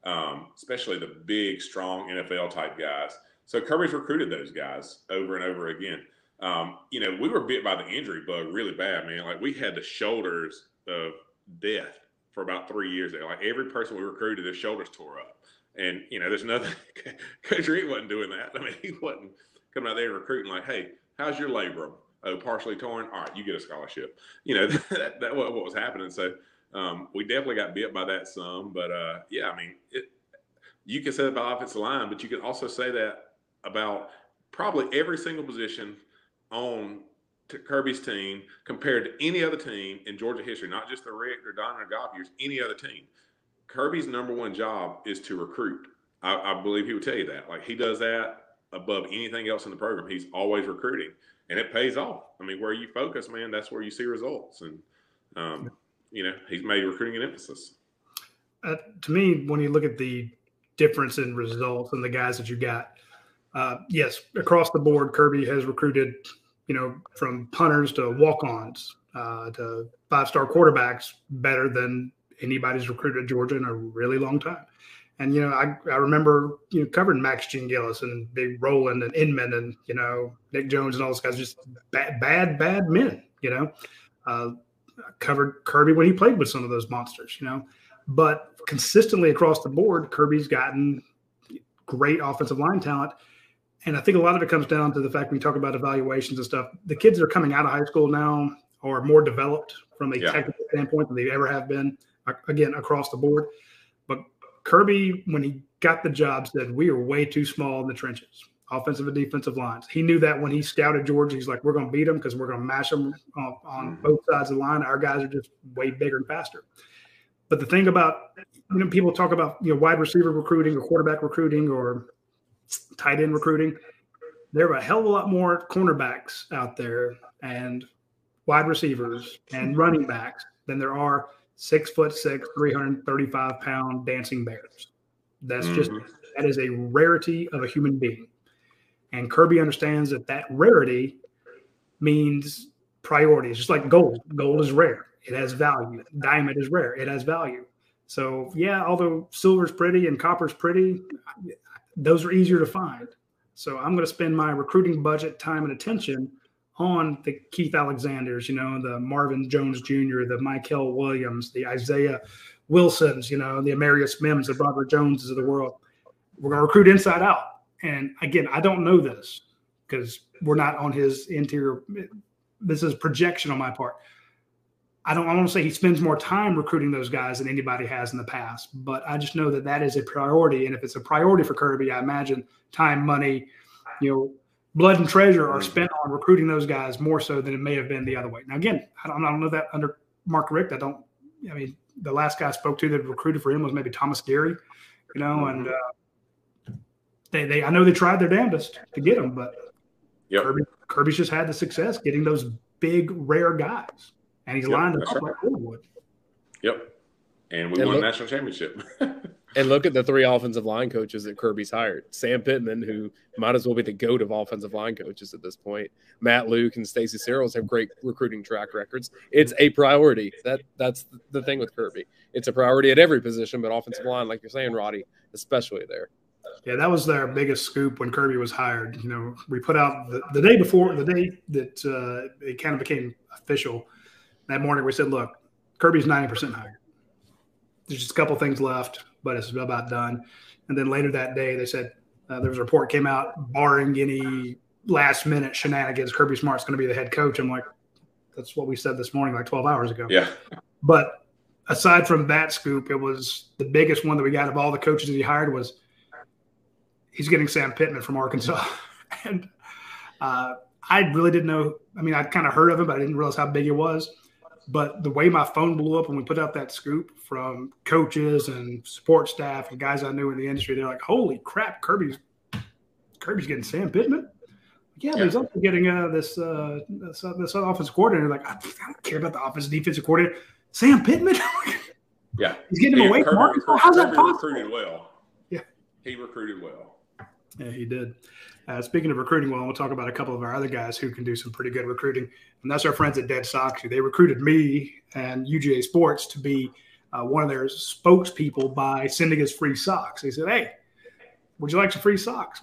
um, especially the big, strong NFL type guys. So Kirby's recruited those guys over and over again. Um, you know, we were bit by the injury bug really bad, man. Like we had the shoulders of death for about three years there. Like every person we recruited, their shoulders tore up. And, you know, there's nothing, Coach Reed wasn't doing that. I mean, he wasn't coming out there and recruiting like, hey, how's your labrum? oh, partially torn. All right, you get a scholarship. You know, that, that what, was happening. So um, we definitely got bit by that some. But uh, yeah, I mean, it, you can say that about offensive line, but you can also say that about probably every single position on Kirby's team compared to any other team in Georgia history, not just the Richt or Don or Goff years, any other team. Kirby's number one job is to recruit. I, I believe he would tell you that. Like he does that above anything else in the program. He's always recruiting and it pays off. I mean, where you focus, man, that's where you see results. And um, you know, he's made recruiting an emphasis. Uh, to me, when you look at the difference in results and the guys that you got, uh, yes, across the board, Kirby has recruited, you know, from punters to walk-ons uh, to five-star quarterbacks better than anybody's recruited Georgia in a really long time. And you know, I, I remember you know covering Max Jean-Gilles and Big Roland and Inman and you know Nick Jones and all those guys, just bad, bad, bad men. You know, uh, covered Kirby when he played with some of those monsters. You know, but consistently across the board, Kirby's gotten great offensive line talent. And I think a lot of it comes down to the fact we talk about evaluations and stuff. The kids that are coming out of high school now are more developed from a yeah. technical standpoint than they ever have been. Again, across the board. But Kirby, when he got the job, said we are way too small in the trenches, offensive and defensive lines. He knew that when he scouted Georgia, he's like, we're going to beat them because we're going to mash them on, on mm-hmm. both sides of the line. Our guys are just way bigger and faster. But the thing about you know people talk about you know wide receiver recruiting or quarterback recruiting or tight end recruiting. There are a hell of a lot more cornerbacks out there and wide receivers and running backs than there are six foot six, 335 pound dancing bears. That's mm-hmm. just, that is a rarity of a human being. And Kirby understands that that rarity means priority. It's just like gold. Gold is rare, it has value. Diamond is rare, it has value. So, yeah, although silver's pretty and copper's pretty, those are easier to find. So, I'm going to spend my recruiting budget, time, and attention on the Keith Alexanders, you know, the Marvin Jones Jr., the Michael Williams, the Isaiah Wilsons, you know, the Amarius Mims, the Robert Joneses of the world. We're going to recruit inside out. And again, I don't know this because we're not on his interior. This is projection on my part. I don't. I want to say he spends more time recruiting those guys than anybody has in the past, but I just know that that is a priority. And if it's a priority for Kirby, I imagine time, money, you know, blood and treasure are spent on recruiting those guys more so than it may have been the other way. Now, again, I don't, I don't know that under Mark Richt. I don't. I mean, the last guy I spoke to that recruited for him was maybe Thomas Gary, you know, and uh, they they I know they tried their damnedest to get him, but yep. Kirby Kirby's just had the success getting those big rare guys, and he's yep, lined up right. like Woodwood. Yep, and we and won look, a national championship. and look at the three offensive line coaches that Kirby's hired: Sam Pittman, who might as well be the goat of offensive line coaches at this point. Matt Luke and Stacy Searels have great recruiting track records. It's a priority. That that's the thing with Kirby. It's a priority at every position, but offensive line, like you're saying, Radi, especially there. Yeah, that was their biggest scoop when Kirby was hired. You know, we put out the, the day before, the day that uh, it kind of became official. That morning, we said, "Look, Kirby's ninety percent hired. There's just a couple things left, but it's about done." And then later that day, they said uh, there was a report came out barring any last minute shenanigans. Kirby Smart's going to be the head coach. I'm like, that's what we said this morning, like 12 hours ago. Yeah. But aside from that scoop, it was the biggest one that we got of all the coaches that he hired was he's getting Sam Pittman from Arkansas. and uh, I really didn't know. I mean, I'd kind of heard of him, but I didn't realize how big it was. But the way my phone blew up when we put out that scoop from coaches and support staff and guys I knew in the industry, they're like, "Holy crap, Kirby's Kirby's getting Sam Pittman." Yeah, but he's also getting uh, this, uh, this, uh, this offensive coordinator. Like, I, don't care about the offensive defensive coordinator. Sam Pittman. yeah, he's getting him away from Arkansas. How's that possible? Recruited well. Yeah, he recruited well. Yeah, he did. Uh, speaking of recruiting, well, we'll talk about a couple of our other guys who can do some pretty good recruiting, and that's our friends at Dead Soxy. They recruited me and UGA Sports to be uh, one of their spokespeople by sending us free socks. They said, "Hey, would you like some free socks?"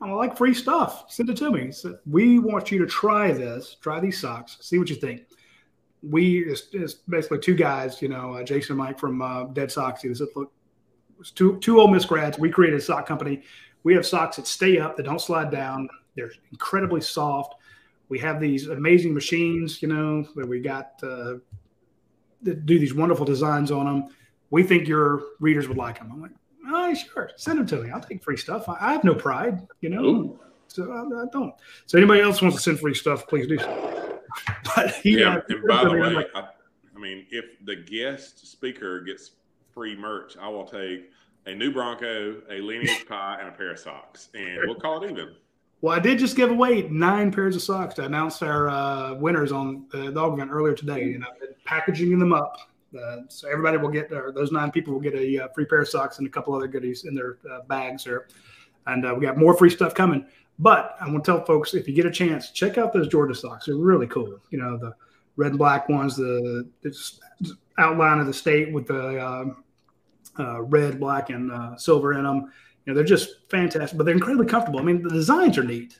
I like free stuff. Send it to me. We want you to try this, try these socks, see what you think. We it's basically two guys, you know, uh, Jason and Mike from uh, Dead Socks. They said, look, it's two two Ole Miss grads. We created a sock company. We have socks that stay up, that don't slide down. They're incredibly soft. We have these amazing machines, you know, that we got uh, that do these wonderful designs on them. We think your readers would like them. I'm like, Oh, sure. Send them to me. I'll take free stuff. I, I have no pride, you know. Ooh. So I, I, don't. So anybody else wants to send free stuff, please do so. But he, yeah, and by the way, like, I, I mean, if the guest speaker gets free merch, I will take a new Bronco, a lineage pie, and a pair of socks, and we'll call it even. Well, I did just give away nine pairs of socks to announce our uh, winners on the Dawgvent earlier today, and I've been packaging them up uh, so everybody will get, or those nine people will get a uh, free pair of socks and a couple other goodies in their uh, bags there. And uh, we got more free stuff coming. But I want to tell folks if you get a chance, check out those Georgia socks. They're really cool. You know, the red and black ones, the, outline of the state with the um, uh, red, black, and uh, silver in them. You know, they're just fantastic, but they're incredibly comfortable. I mean, the designs are neat.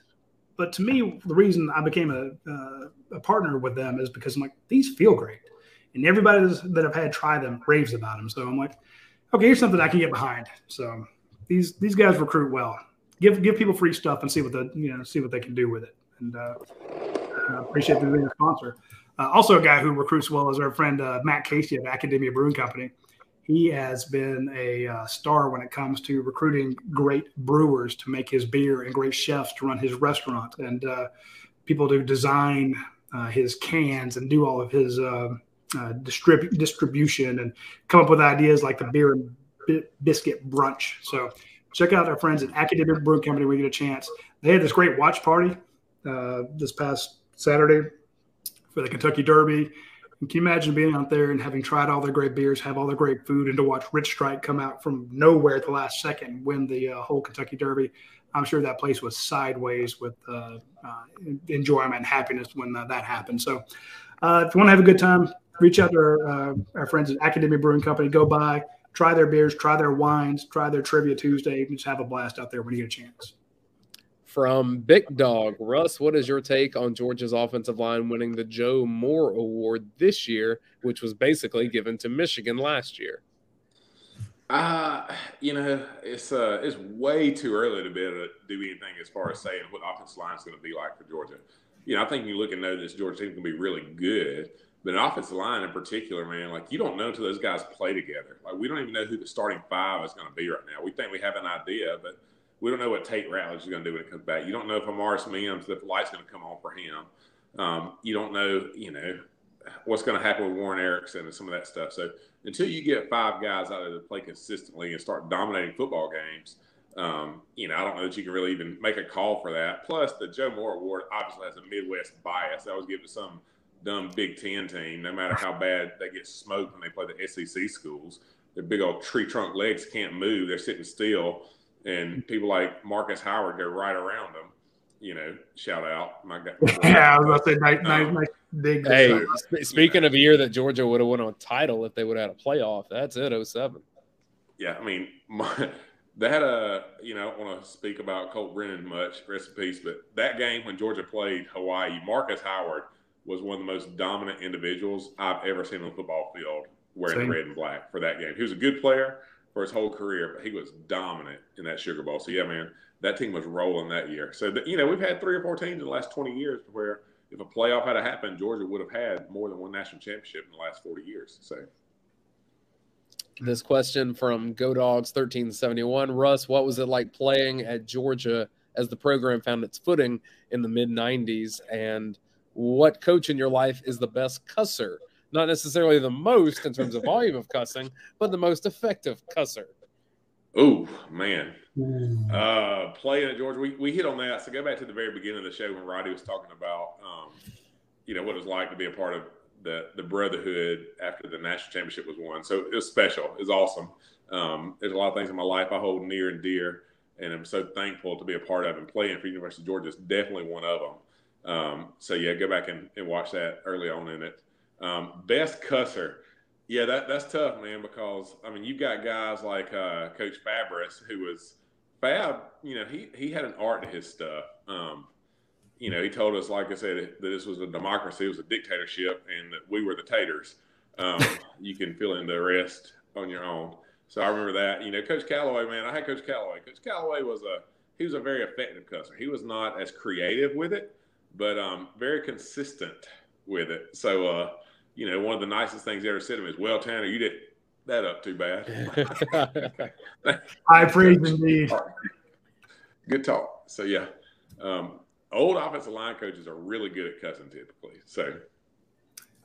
But to me, the reason I became a, a partner with them is because I'm like, these feel great and everybody that I've had try them raves about them. So I'm like, okay, here's something I can get behind. So these these guys recruit well. Give give people free stuff and see what the you know see what they can do with it. And uh, I appreciate them being a sponsor. Uh, also, a guy who recruits well is our friend uh, Matt Casey of Akademia Brewing Company. He has been a uh, star when it comes to recruiting great brewers to make his beer and great chefs to run his restaurant and uh, people to design uh, his cans and do all of his um, uh, distrib- distribution and come up with ideas like the beer and bi- biscuit brunch. So check out our friends at Akademia Brewing Company when you get a chance. They had this great watch party uh, this past Saturday for the Kentucky Derby. And can you imagine being out there and having tried all their great beers, have all their great food, and to watch Rich Strike come out from nowhere at the last second, win the uh, whole Kentucky Derby? I'm sure that place was sideways with uh, uh, enjoyment and happiness when uh, that happened. So, uh, if you want to have a good time, reach out to our, uh, our friends at Akademia Brewing Company. Go by, try their beers, try their wines, try their Trivia Tuesday. and Just have a blast out there when you get a chance. From Big Dog, Russ, what is your take on Georgia's offensive line winning the Joe Moore Award this year, which was basically given to Michigan last year? Uh, you know, it's uh, it's way too early to be able to do anything as far as saying what offensive line is going to be like for Georgia. You know, I think you look and know this Georgia team can be really good. But an offensive line in particular, man, like you don't know until those guys play together. Like we don't even know who the starting five is going to be right now. We think we have an idea, but We don't know what Tate Ratledge is going to do when it comes back. You don't know if Amarius Mims, if the light's going to come on for him. Um, you don't know, you know, what's going to happen with Warren Ericson and some of that stuff. So until you get five guys out there to play consistently and start dominating football games, um, you know, I don't know that you can really even make a call for that. Plus, the Joe Moore Award obviously has a Midwest bias. That was given to some dumb Big Ten team, no matter how bad they get smoked when they play the SEC schools. Their big old tree trunk legs can't move; they're sitting still, and people like Marcus Howard go right around them. You know, shout out my guy. Yeah, I was about to say nice, nice, um, nice big. Hey, speaking yeah. of a year that Georgia would have won a title if they would have had a playoff, that's it. 07. Yeah, I mean, my, they had a you know I don't want to speak about Colt Brennan much, rest in peace, but that game when Georgia played Hawaii, Marcus Howard was one of the most dominant individuals I've ever seen on the football field wearing Same. red and black for that game. He was a good player for his whole career, but he was dominant in that Sugar Bowl. So yeah, man, that team was rolling that year. So the, you know we've had three or four teams in the last twenty years where if a playoff had happened, Georgia would have had more than one national championship in the last forty years. So this question from Go Dogs 1371. Russ, what was it like playing at Georgia as the program found its footing in the mid 90s? And what coach in your life is the best cusser? Not necessarily the most in terms of volume of cussing, but the most effective cusser. Oh, man. Uh, playing at Georgia, we, we hit on that. So go back to the very beginning of the show when Radi was talking about, um, you know, what it was like to be a part of the the brotherhood after the national championship was won. So it was special. It was awesome. Um, there's a lot of things in my life I hold near and dear, and I'm so thankful to be a part of. And playing for University of Georgia is definitely one of them. Um, so yeah, go back and, and, watch that early on in it. Um, best cusser, yeah, that that's tough, man. Because I mean, you've got guys like uh, Coach Fabris, who was Fab. You know, he he had an art to his stuff. Um, you know, he told us, like I said, that this was a democracy, it was a dictatorship, and that we were the taters. Um, you can fill in the rest on your own. So I remember that. You know, Coach Callaway, man, I had Coach Callaway. Coach Callaway was a he was a very effective cusser. He was not as creative with it, but um, very consistent with it. So, uh, you know, one of the nicest things he ever said to me is, "Well, Tanner, you did that up too bad." I praise indeed. Good talk. So yeah, um, old offensive line coaches are really good at cussing typically. So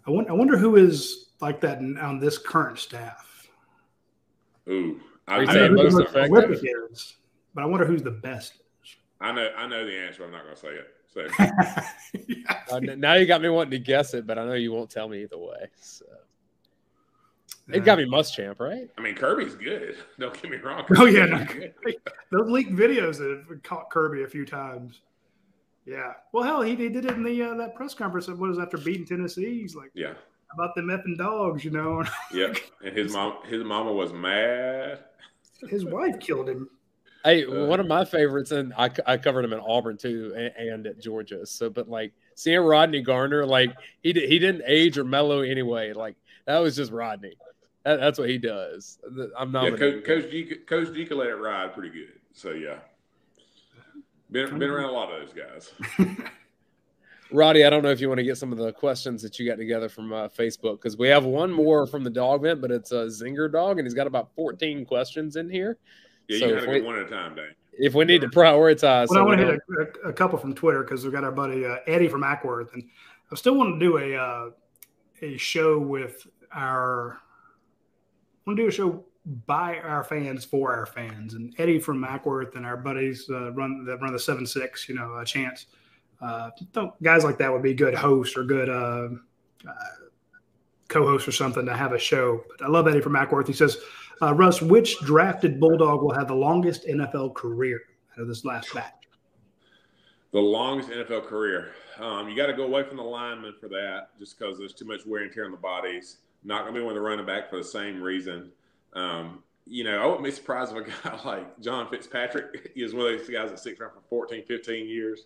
I wonder, I wonder who is like that on this current staff. Ooh, I, I know most effective. Is, but I wonder who's the best. I know, I know the answer. I'm not going to say it. So yeah. uh, now you got me wanting to guess it, but I know you won't tell me either way. So. It got me Muschamp, right? I mean, Kirby's good. Don't get me wrong. Kirby's oh yeah, no, those leaked videos that have caught Kirby a few times. Yeah. Well, hell, he, he did it in the uh, that press conference. What was after beating Tennessee? He's like, yeah, about them effing dogs, you know. yeah. And his mom, his mama was mad. His wife killed him. Hey, uh, one of my favorites, and I, I covered him in Auburn too, and, and, at Georgia. So, but like seeing Rodney Garner, like he he didn't age or mellow anyway. Like that was just Rodney. That, that's what he does. I'm not. Yeah, Coach Coach G, Coach let it ride pretty good. So yeah. Been, been around a lot of those guys. Radi, I don't know if you want to get some of the questions that you got together from uh, Facebook because we have one more from the Dawgvent, but it's a Zinger dog and he's got about 14 questions in here. Yeah, so you got to go one at a time, Dayne. If we need to prioritize, well, I want to hit a, a, couple from Twitter because we've got our buddy uh, Eddie from Acworth, and I still want to do a uh, a show with our. I want to do a show by our fans for our fans. And Eddie from Acworth and our buddies uh, run that run the seven six. You know, a chance. Uh, guys like that would be good hosts or good uh, uh, co-hosts or something to have a show. But I love Eddie from Acworth. He says, uh, Russ, which drafted Bulldog will have the longest NFL career out of this last batch? The longest NFL career. Um, you got to go away from the lineman for that, just because there's too much wear and tear on the bodies. Not going to be one of the running back for the same reason. Um, you know, I wouldn't be surprised if a guy like John Fitzpatrick is one of those guys that sticks around for 14, 15 years.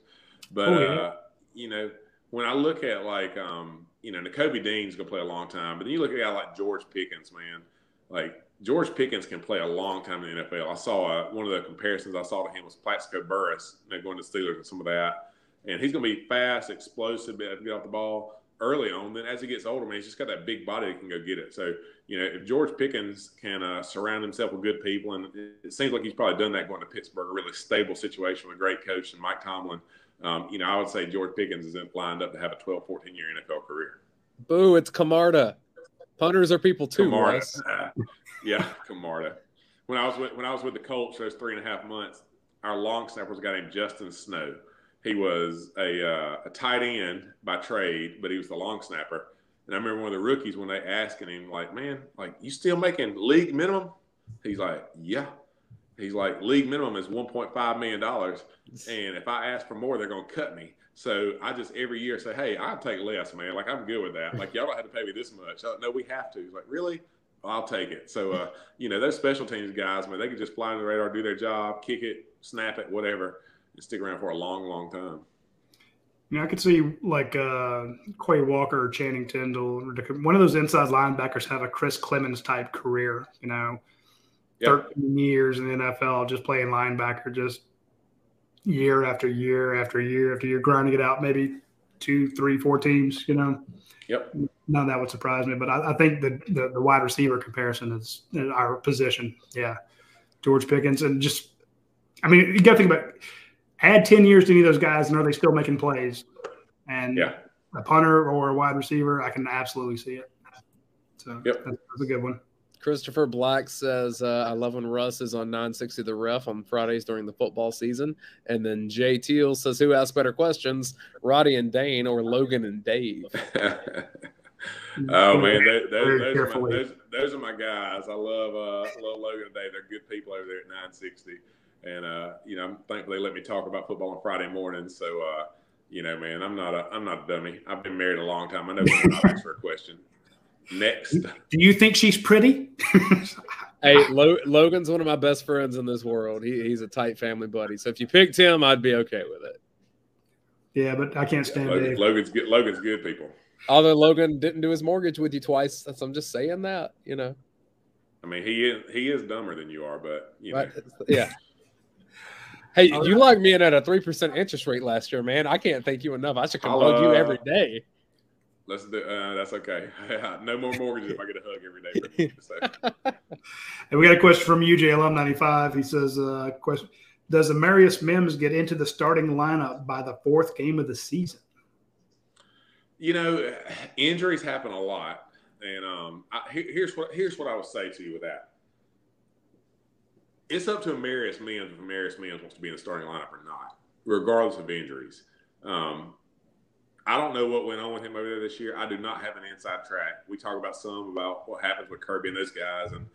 But, oh, yeah. uh, you know, when I look at like, um, you know, Nakobe Dean's going to play a long time, but then you look at a guy like George Pickens, man. Like, George Pickens can play a long time in the NFL. I saw uh, one of the comparisons I saw to him was Plaxico Burress, you know, going to Steelers and some of that. And he's going to be fast, explosive, be able to get off the ball early on. Then as he gets older, man, he's just got that big body that can go get it. So you know, if George Pickens can uh, surround himself with good people, and it seems like he's probably done that going to Pittsburgh, a really stable situation with a great coach and Mike Tomlin. Um, you know, I would say George Pickens is lined up to have a 12, 14 year NFL career. Boo! It's Camarda. Punters are people too. Camarda. yeah, Camarda. When I was with, when I was with the Colts those three and a half months, our long snapper was a guy named Justin Snow. He was a, uh, a tight end by trade, but he was the long snapper. And I remember one of the rookies when they asking him, like, "Man, like you still making league minimum?" He's like, "Yeah." He's like, "League minimum is 1.5 million dollars, and if I ask for more, they're gonna cut me." So I just every year say, "Hey, I'll take less, man. Like I'm good with that. Like y'all don't have to pay me this much." no, we have to. He's like, "Really?" I'll take it. So, uh, you know, those special teams guys, man, they can just fly under the radar, do their job, kick it, snap it, whatever, and stick around for a long, long time. You know, I could see like uh, Quay Walker or Channing Tindall, one of those inside linebackers have a Chris Clemons type career. You know, yep. 13 years in the NFL, just playing linebacker, just year after year after year after year, grinding it out, maybe two, three, four teams. You know. Yep. None of that would surprise me, but I, I think the, the, the wide receiver comparison is our position. Yeah, George Pickens, and just, I mean, you got to think about add 10 years to any of those guys and are they still making plays? And yeah. a punter or a wide receiver, I can absolutely see it. So yep. that's, that's a good one. Christopher Black says, uh, I love when Russ is on 960 The Ref on Fridays during the football season. And then Jay Teal says, Who asks better questions, Radi and Dayne or Logan and Dave? oh, man. Those, those, those, are my, those, those, are my, guys. I love, uh, love Logan today. They're good people over there at 960. And uh, you know, I'm thankful they let me talk about football on Friday mornings. So uh, you know, man, I'm not a I'm not a dummy. I've been married a long time. I know when not ask for a question. Next, do you think she's pretty? hey, Lo- Logan's one of my best friends in this world. He, he's a tight family buddy. So if you picked him, I'd be okay with it. Yeah, but I can't stand yeah, Logan, Dave. Logan's good. Logan's good people. Although Logan didn't do his mortgage with you twice, that's, I'm just saying that. You know. I mean, he is he is dumber than you are, but you know. Right. Yeah. Hey, you locked me in at a three percent interest rate last year, man. I can't thank you enough. I should come hug uh, you every day. Let's do. Uh, that's okay. no more mortgages if I get a hug every day. So. and we got a question from UJ Alum ninety five. He says, uh, "Question: Does Amarius Mims get into the starting lineup by the fourth game of the season?" You know, injuries happen a lot, and um, I, here's what here's what I would say to you with that it's up to Amarius Mims if Amarius Mims wants to be in the starting lineup or not, regardless of injuries. Um, I don't know what went on with him over there this year. I do not have an inside track. We talk about some about what happens with Kirby and those guys, and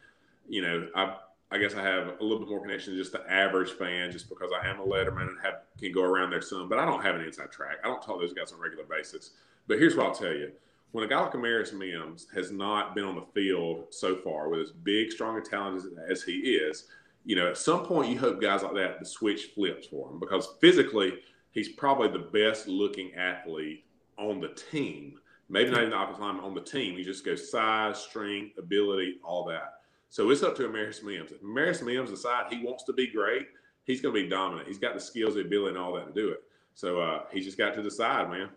you know, I I guess I have a little bit more connection to just the average fan, just because I am a letterman and have can go around there some. But I don't have an inside track. I don't talk to those guys on a regular basis. But here's what I'll tell you: when a guy like Amarius Mims has not been on the field so far with as big, strong, and talented as he is, you know, at some point you hope guys like that the switch flips for him because physically he's probably the best looking athlete on the team. Maybe not even the offensive lineman on the team. He just goes size, strength, ability, all that. So it's up to Amarius Mims. If Amarius Mims decides he wants to be great, he's going to be dominant. He's got the skills, the ability, and all that to do it. So uh, he's just got to decide, man.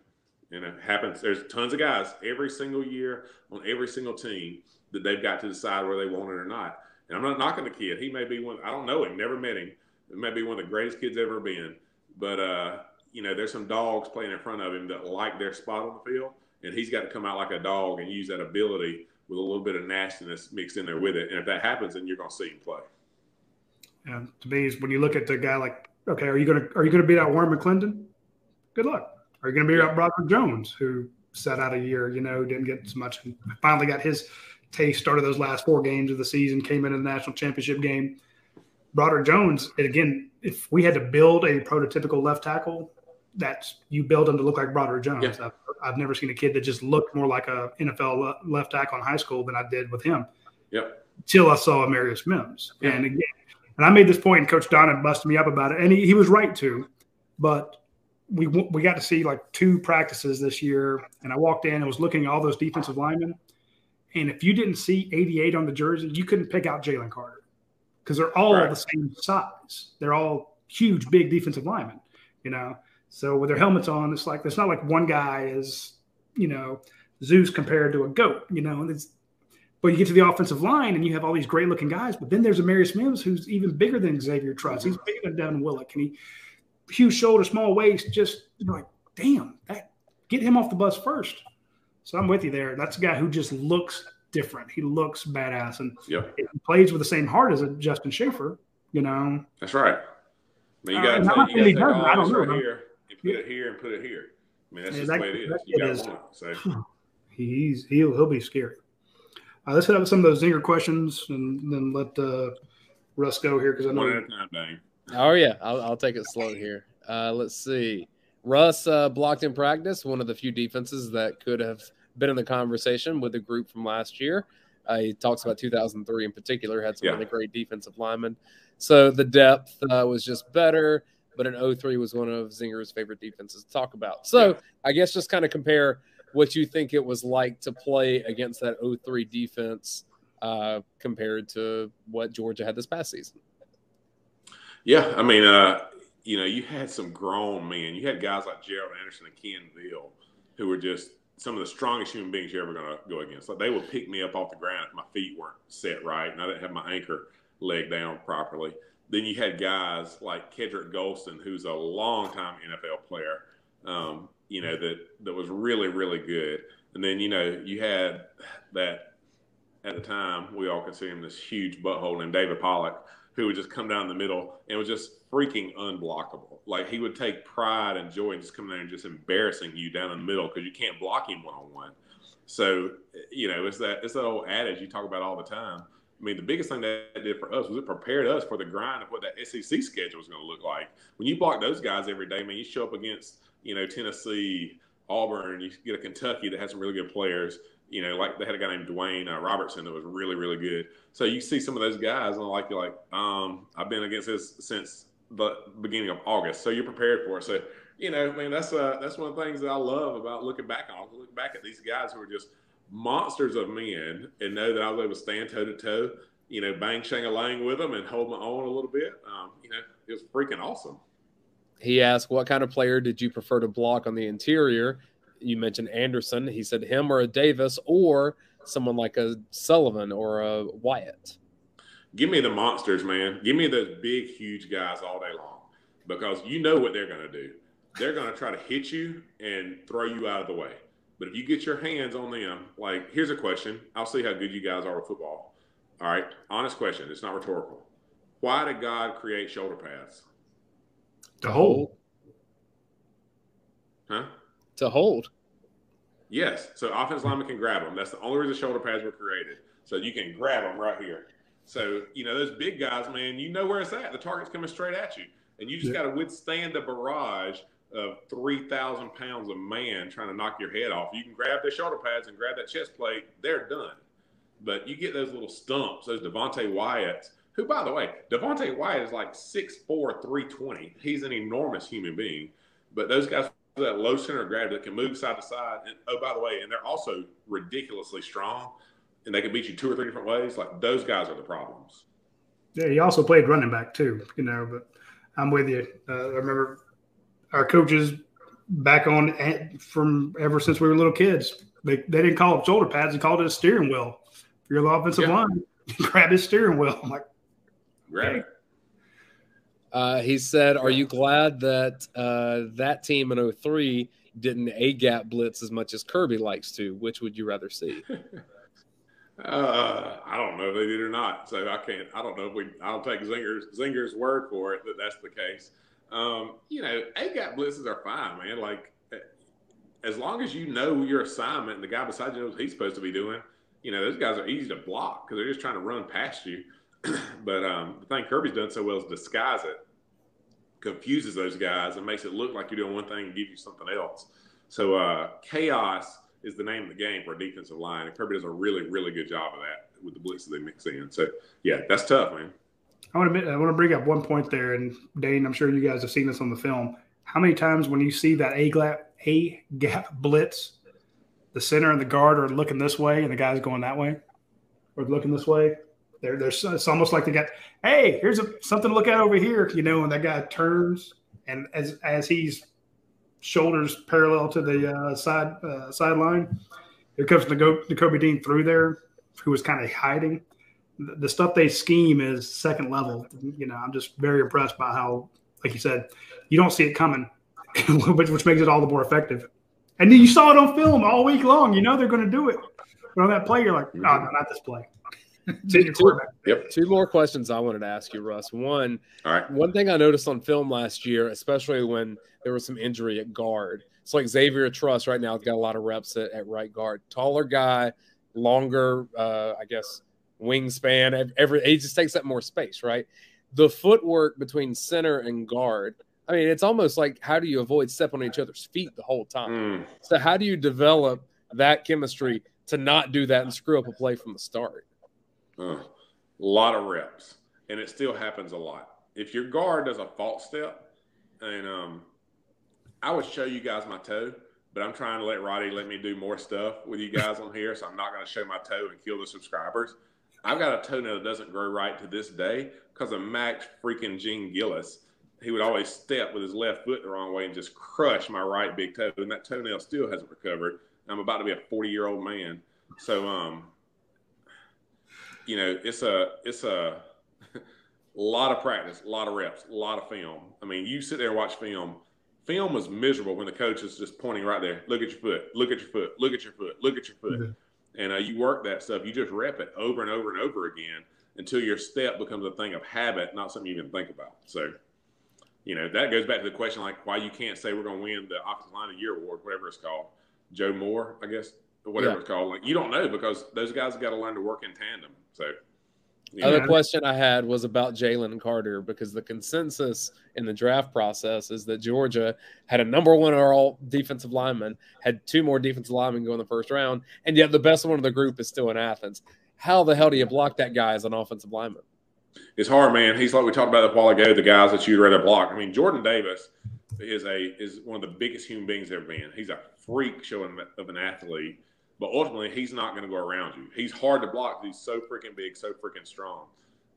And it happens. There's tons of guys every single year on every single team that they've got to decide whether they want it or not. And I'm not knocking the kid. He may be one. I don't know him. Never met him. It may be one of the greatest kids ever been. But uh, you know, there's some dogs playing in front of him that like their spot on the field, and he's got to come out like a dog and use that ability with a little bit of nastiness mixed in there with it. And if that happens, then you're going to see him play. And to me, when you look at the guy like, okay, are you going to are you going to beat out Warren McClendon? Good luck. Are you going to beat yeah. out Broderick Jones, who sat out a year, you know, didn't get as much, and finally got his Taste started those last four games of the season, came into the national championship game. Broderick Jones, and again, if we had to build a prototypical left tackle, that's you build him to look like Broderick Jones. Yeah. I've, never seen a kid that just looked more like a NFL left tackle in high school than I did with him. Yep. Till I saw Amarius Mims, yeah. and again, and I made this point, and Coach Donnan busted me up about it, and he, he was right too. But we we got to see like two practices this year, and I walked in and was looking at all those defensive linemen, and if you didn't see 88 on the jersey, you couldn't pick out Jalen Carter because they're all right. the same size. They're all huge, big defensive linemen, you know. So with their helmets on, it's like it's not like one guy is you know Zeus compared to a goat, you know, and it's but you get to the offensive line and you have all these great looking guys, but then there's a Amarius Mims who's even bigger than Xavier Truss. He's bigger than Devin Willock, and he huge shoulder, small waist. Just you know, like, damn, that get him off the bus first. So I'm with you there. That's a guy who just looks different. He looks badass, and Yep. he plays with the same heart as a Justin Shaffer. You know, That's right. Mean, you Uh, got and to take, not you saying gotta take all I don't this know, right here and put it here and put it here. I mean, that's Yeah, just that- the way it is. that You got is- one. So he's he'll he'll be scary. Uh, let's hit up some of those zinger questions and then let uh, Russ go here because I one know at a time, Dayne. Oh yeah, I'll, I'll take it slow here. Uh, let's see. Russ uh, blocked in practice, one of the few defenses that could have been in the conversation with the group from last year. Uh, he talks about 2003 in particular, had some Yeah. really great defensive linemen. So the depth uh, was just better, but an 03 was one of Zinger's favorite defenses to talk about. So Yeah. I guess just kind of compare what you think it was like to play against that 03 defense uh, compared to what Georgia had this past season. Yeah, I mean, uh, you know, you had some grown men. You had guys like Gerald Anderson and Ken Veal, who were just some of the strongest human beings you're ever going to go against. Like they would pick me up off the ground if my feet weren't set right, and I didn't have my anchor leg down properly. Then you had guys like Kedric Golston, who's a longtime NFL player, um, you know, that that was really, really good. And then you know you had that at the time we all considered him this huge butthole named David Pollack, who would just come down the middle and was just freaking unblockable. Like he would take pride and joy in just coming there and just embarrassing you down in the middle because you can't block him one on one. So you know, it's that it's that old adage you talk about all the time. I mean, the biggest thing that it did for us was it prepared us for the grind of what that SEC schedule was going to look like. When you block those guys every day, man, you show up against you know Tennessee, Auburn, you get a Kentucky that has some really good players. You know, like they had a guy named Dewayne uh, Robertson that was really, really good. So you see some of those guys, and like you're like, um, I've been against this since the beginning of August. So you're prepared for it. So you know, man, that's uh, that's one of the things that I love about looking back on. Look back at these guys who are just monsters of men, and know that I was able to stand toe to toe. You know, bang shang a lang with them and hold my own a little bit. Um, you know, it was freaking awesome. He asked, What kind of player did you prefer to block on the interior? You mentioned Anderson. He said him or a Davis or someone like a Sullivan or a Wyatt. Give me the monsters, man. Give me those big, huge guys all day long because you know what they're going to do. They're going to try to hit you and throw you out of the way. But if you get your hands on them, like, here's a question. I'll see how good you guys are with football. All right. Honest question. It's not rhetorical. Why did God create shoulder pads? to hold. Huh? To hold. Yes. So offensive linemen can grab them. That's the only reason shoulder pads were created. So you can grab them right here. So, you know, those big guys, man, you know where it's at. The target's coming straight at you. And you just Yeah. got to withstand the barrage of 3,000 pounds of man trying to knock your head off. You can grab their shoulder pads and grab that chest plate, they're done. But you get those little stumps, those Devonte Wyatts, who, by the way, Devonte Wyatt is like 6'4, 320. He's an enormous human being. But those guys with that low center of gravity that can move side to side. And oh, by the way, and they're also ridiculously strong and they can beat you two or three different ways. Like those guys are the problems. Yeah, he also played running back too, you know. But I'm with you. Uh, I remember our coaches back on from ever since we were little kids. They they didn't call it shoulder pads; they called it a steering wheel. If you're the offensive Yeah. line, grab his steering wheel. I'm like, Grab it. Uh, he said, Are you glad that uh, that team in 03 didn't A gap blitz as much as Kirby likes to? Which would you rather see? Uh, I don't know if they did or not. So I can't. I don't know if we. I'll take Zinger's Zinger's word for it that that's the case. Um, you know, A gap blitzes are fine, man. Like as long as you know your assignment and the guy beside you knows what he's supposed to be doing. You know, those guys are easy to block because they're just trying to run past you. but um, the thing Kirby's done so well is disguise it, confuses those guys, and makes it look like you're doing one thing and give you something else. So uh, chaos is the name of the game for a defensive line, and Kirby does a really, really good job of that with the blitz that they mix in. So yeah, that's tough, man. I want to I want to bring up one point there, and Dayne, I'm sure you guys have seen this on the film. How many times when you see that A gap A gap blitz, the center and the guard are looking this way, and the guy's going that way, or looking this way. They're, they're it's almost like they got, hey, here's a, something to look at over here, you know, and that guy turns, and as as he's shoulders parallel to the uh, side uh, sideline. Here comes Nakobe Dean through there, who was kind of hiding. The, the stuff they scheme is second level. You know, I'm just very impressed by how, like you said, you don't see it coming, which, which makes it all the more effective. And you saw it on film all week long. You know they're going to do it. But on that play, you're like, oh, no, not this play. two, two, yep. two more questions I wanted to ask you, Russ. One, All right. one thing I noticed on film last year, especially when there was some injury at guard. It's like Xavier Truss right now has got a lot of reps at, at right guard. Taller guy, longer, uh, I guess, wingspan. Every he just takes up more space, right? The footwork between center and guard. I mean, it's almost like how do you avoid stepping on each other's feet the whole time? Mm. So how do you develop that chemistry to not do that and screw up a play from the start? Uh, a lot of reps, and it still happens a lot. If your guard does a false step, and um, I would show you guys my toe, but I'm trying to let Radi let me do more stuff with you guys on here, so I'm not going to show my toe and kill the subscribers. I've got a toenail that doesn't grow right to this day because of Max freaking Jean-Gilles. He would always step with his left foot the wrong way and just crush my right big toe, and that toenail still hasn't recovered. I'm about to be a 40 year old man, so um, you know, it's a it's a lot of practice, a lot of reps, a lot of film. I mean, you sit there and watch film. Film is miserable when the coach is just pointing right there. Look at your foot. Look at your foot. Look at your foot. Look at your foot. And uh, you work that stuff. You just rep it over and over and over again until your step becomes a thing of habit, not something you even think about. So, you know, that goes back to the question like why you can't say we're going to win the Offensive Line of the Year award, whatever it's called. Joe Moore, I guess, or whatever yeah. it's called. Like you don't know because those guys have got to learn to work in tandem. So, yeah. other question I had was about Jalen Carter because the consensus in the draft process is that Georgia had a number one overall defensive lineman, had two more defensive linemen go in the first round, and yet the best one of the group is still in Athens. How the hell do you block that guy as an offensive lineman? It's hard, man. He's like we talked about a while ago. The guys that you'd rather block. I mean, Jordan Davis is a is one of the biggest human beings ever been. He's a freak show of an athlete but ultimately, he's not going to go around you. He's hard to block. He's so freaking big, so freaking strong.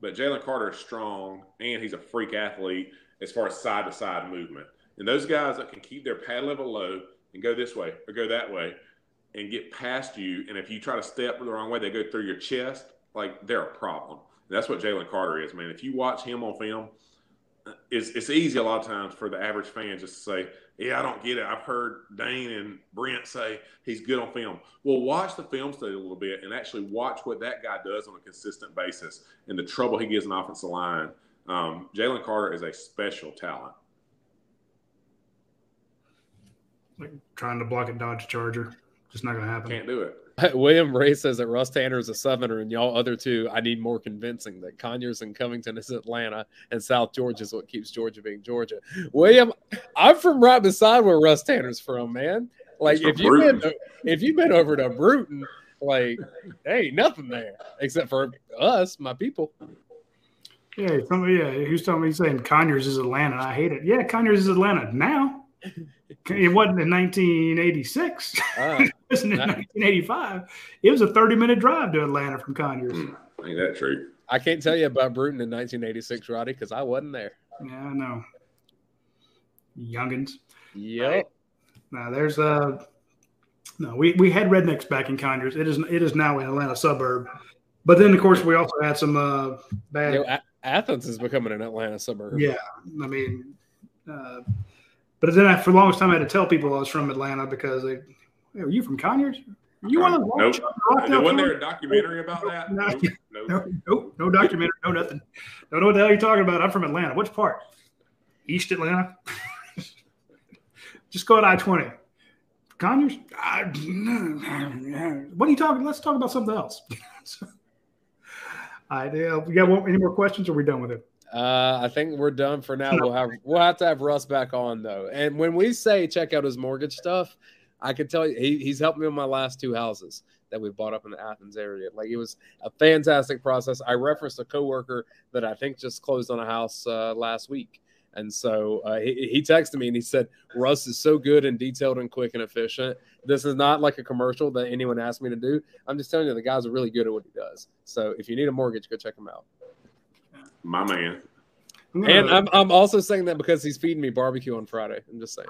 But Jalen Carter is strong, and he's a freak athlete as far as side to side movement. And those guys that can keep their pad level low and go this way or go that way and get past you, and if you try to step the wrong way, they go through your chest, like they're a problem. And that's what Jalen Carter is, man. If you watch him on film, it's, it's easy a lot of times for the average fan just to say, yeah, I don't get it. I've heard Dayne and Brent say he's good on film. Well, watch the film study a little bit and actually watch what that guy does on a consistent basis and the trouble he gives an offensive line. Um, Jalen Carter is a special talent. Like trying to block a Dodge Charger, just not going to happen. Can't do it. William Ray says that Russ Tanner is a Southerner, and y'all other two, I need more convincing that Conyers and Covington is Atlanta, and South Georgia is what keeps Georgia being Georgia. William, I'm from right beside where Russ Tanner's from, man. Like if you've been if you've been over to Bruton, like there ain't nothing there except for us, my people. Yeah, somebody, yeah, who's telling me saying Conyers is Atlanta? I hate it. Yeah, Conyers is Atlanta now. It wasn't in 1986. Uh, it wasn't in 1985. It was a 30 minute drive to Atlanta from Conyers. Mm, ain't that true? I can't tell you about Bruton in 1986, Radi, because I wasn't there. Yeah, I know. Youngins. Yep. Right. Now there's a. Uh, no, we, we had rednecks back in Conyers. It is it is now an Atlanta suburb, but then of course we also had some uh, bad. You know, A- Athens is becoming an Atlanta suburb. Yeah, I mean, uh, but then I, for the longest time, I had to tell people I was from Atlanta because they, hey, are you from Conyers? You want to nope. Nope. Wasn't there a documentary about that? No, nope. No, no, no documentary, no nothing. Don't know what the hell you're talking about. I'm from Atlanta. Which part? East Atlanta. Just go to I twenty. Conyers. what are you talking? Let's talk about something else. All right, uh, we got any more questions? Or are we done with it? Uh, I think we're done for now. We'll have we'll have to have Russ back on though. And when we say check out his mortgage stuff, I can tell you he, he's helped me with my last two houses that we bought up in the Athens area. Like it was a fantastic process. I referenced a coworker that I think just closed on a house uh, last week. And so uh, he, he texted me and he said, Russ is so good and detailed and quick and efficient. This is not like a commercial that anyone asked me to do. I'm just telling you, the guy's are really good at what he does. So if you need a mortgage, go check him out. My man. And I'm, I'm also saying that because he's feeding me barbecue on Friday. I'm just saying.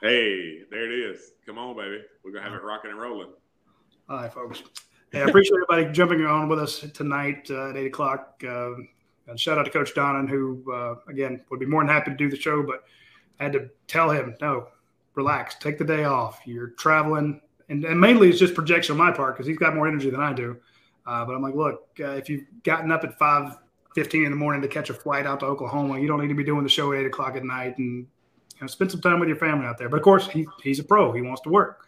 Hey, there it is. Come on, baby. We're gonna have it rocking and rolling. All right, folks. Hey, I appreciate everybody jumping on with us tonight uh, at eight o'clock. Uh, and shout out to Coach Donnan, who uh, again would be more than happy to do the show, but I had to tell him, no, relax, take the day off. You're traveling, and, and mainly it's just projection on my part because he's got more energy than I do. Uh, but I'm like, look, uh, if you've gotten up at five fifteen in the morning to catch a flight out to Oklahoma, you don't need to be doing the show at eight o'clock at night, and you know, spend some time with your family out there. But of course, he, he's a pro; he wants to work.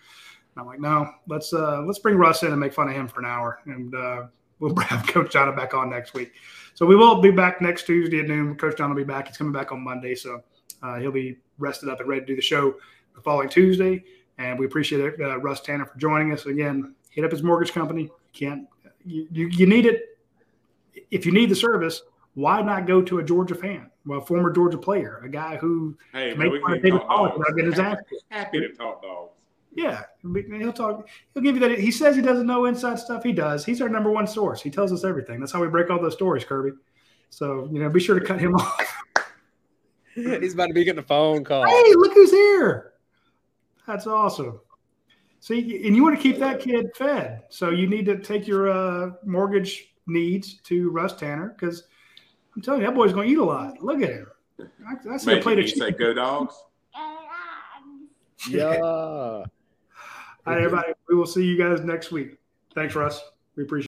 And I'm like, no, let's uh, let's bring Russ in and make fun of him for an hour, and uh, we'll have Coach John back on next week. So we will be back next Tuesday at noon. Coach John will be back. He's coming back on Monday, so uh, he'll be rested up and ready to do the show the following Tuesday. And we appreciate it, uh, Russ Tanner for joining us again. Hit up his mortgage company. Can't you, you, you need it if you need the service. Why not go to a Georgia fan, well, former Georgia player, a guy who Hey, man, we fun can of talk Pollock dogs. without getting his ass. Happy to talk dogs. Yeah, he'll talk. He'll give you that. He says he doesn't know inside stuff. He does. He's our number one source. He tells us everything. That's how we break all those stories, Kirby. So you know, be sure to cut him off. He's about to be getting a phone call. Hey, look who's here! That's awesome. See, and you want to keep that kid fed, so you need to take your uh, mortgage needs to Russ Tanner because I'm telling you, that boy's going to eat a lot. Look at him. I, I see a Make plate you of say chicken. go dogs. Yeah. All right, everybody. We will see you guys next week. Thanks, Russ. We appreciate. it.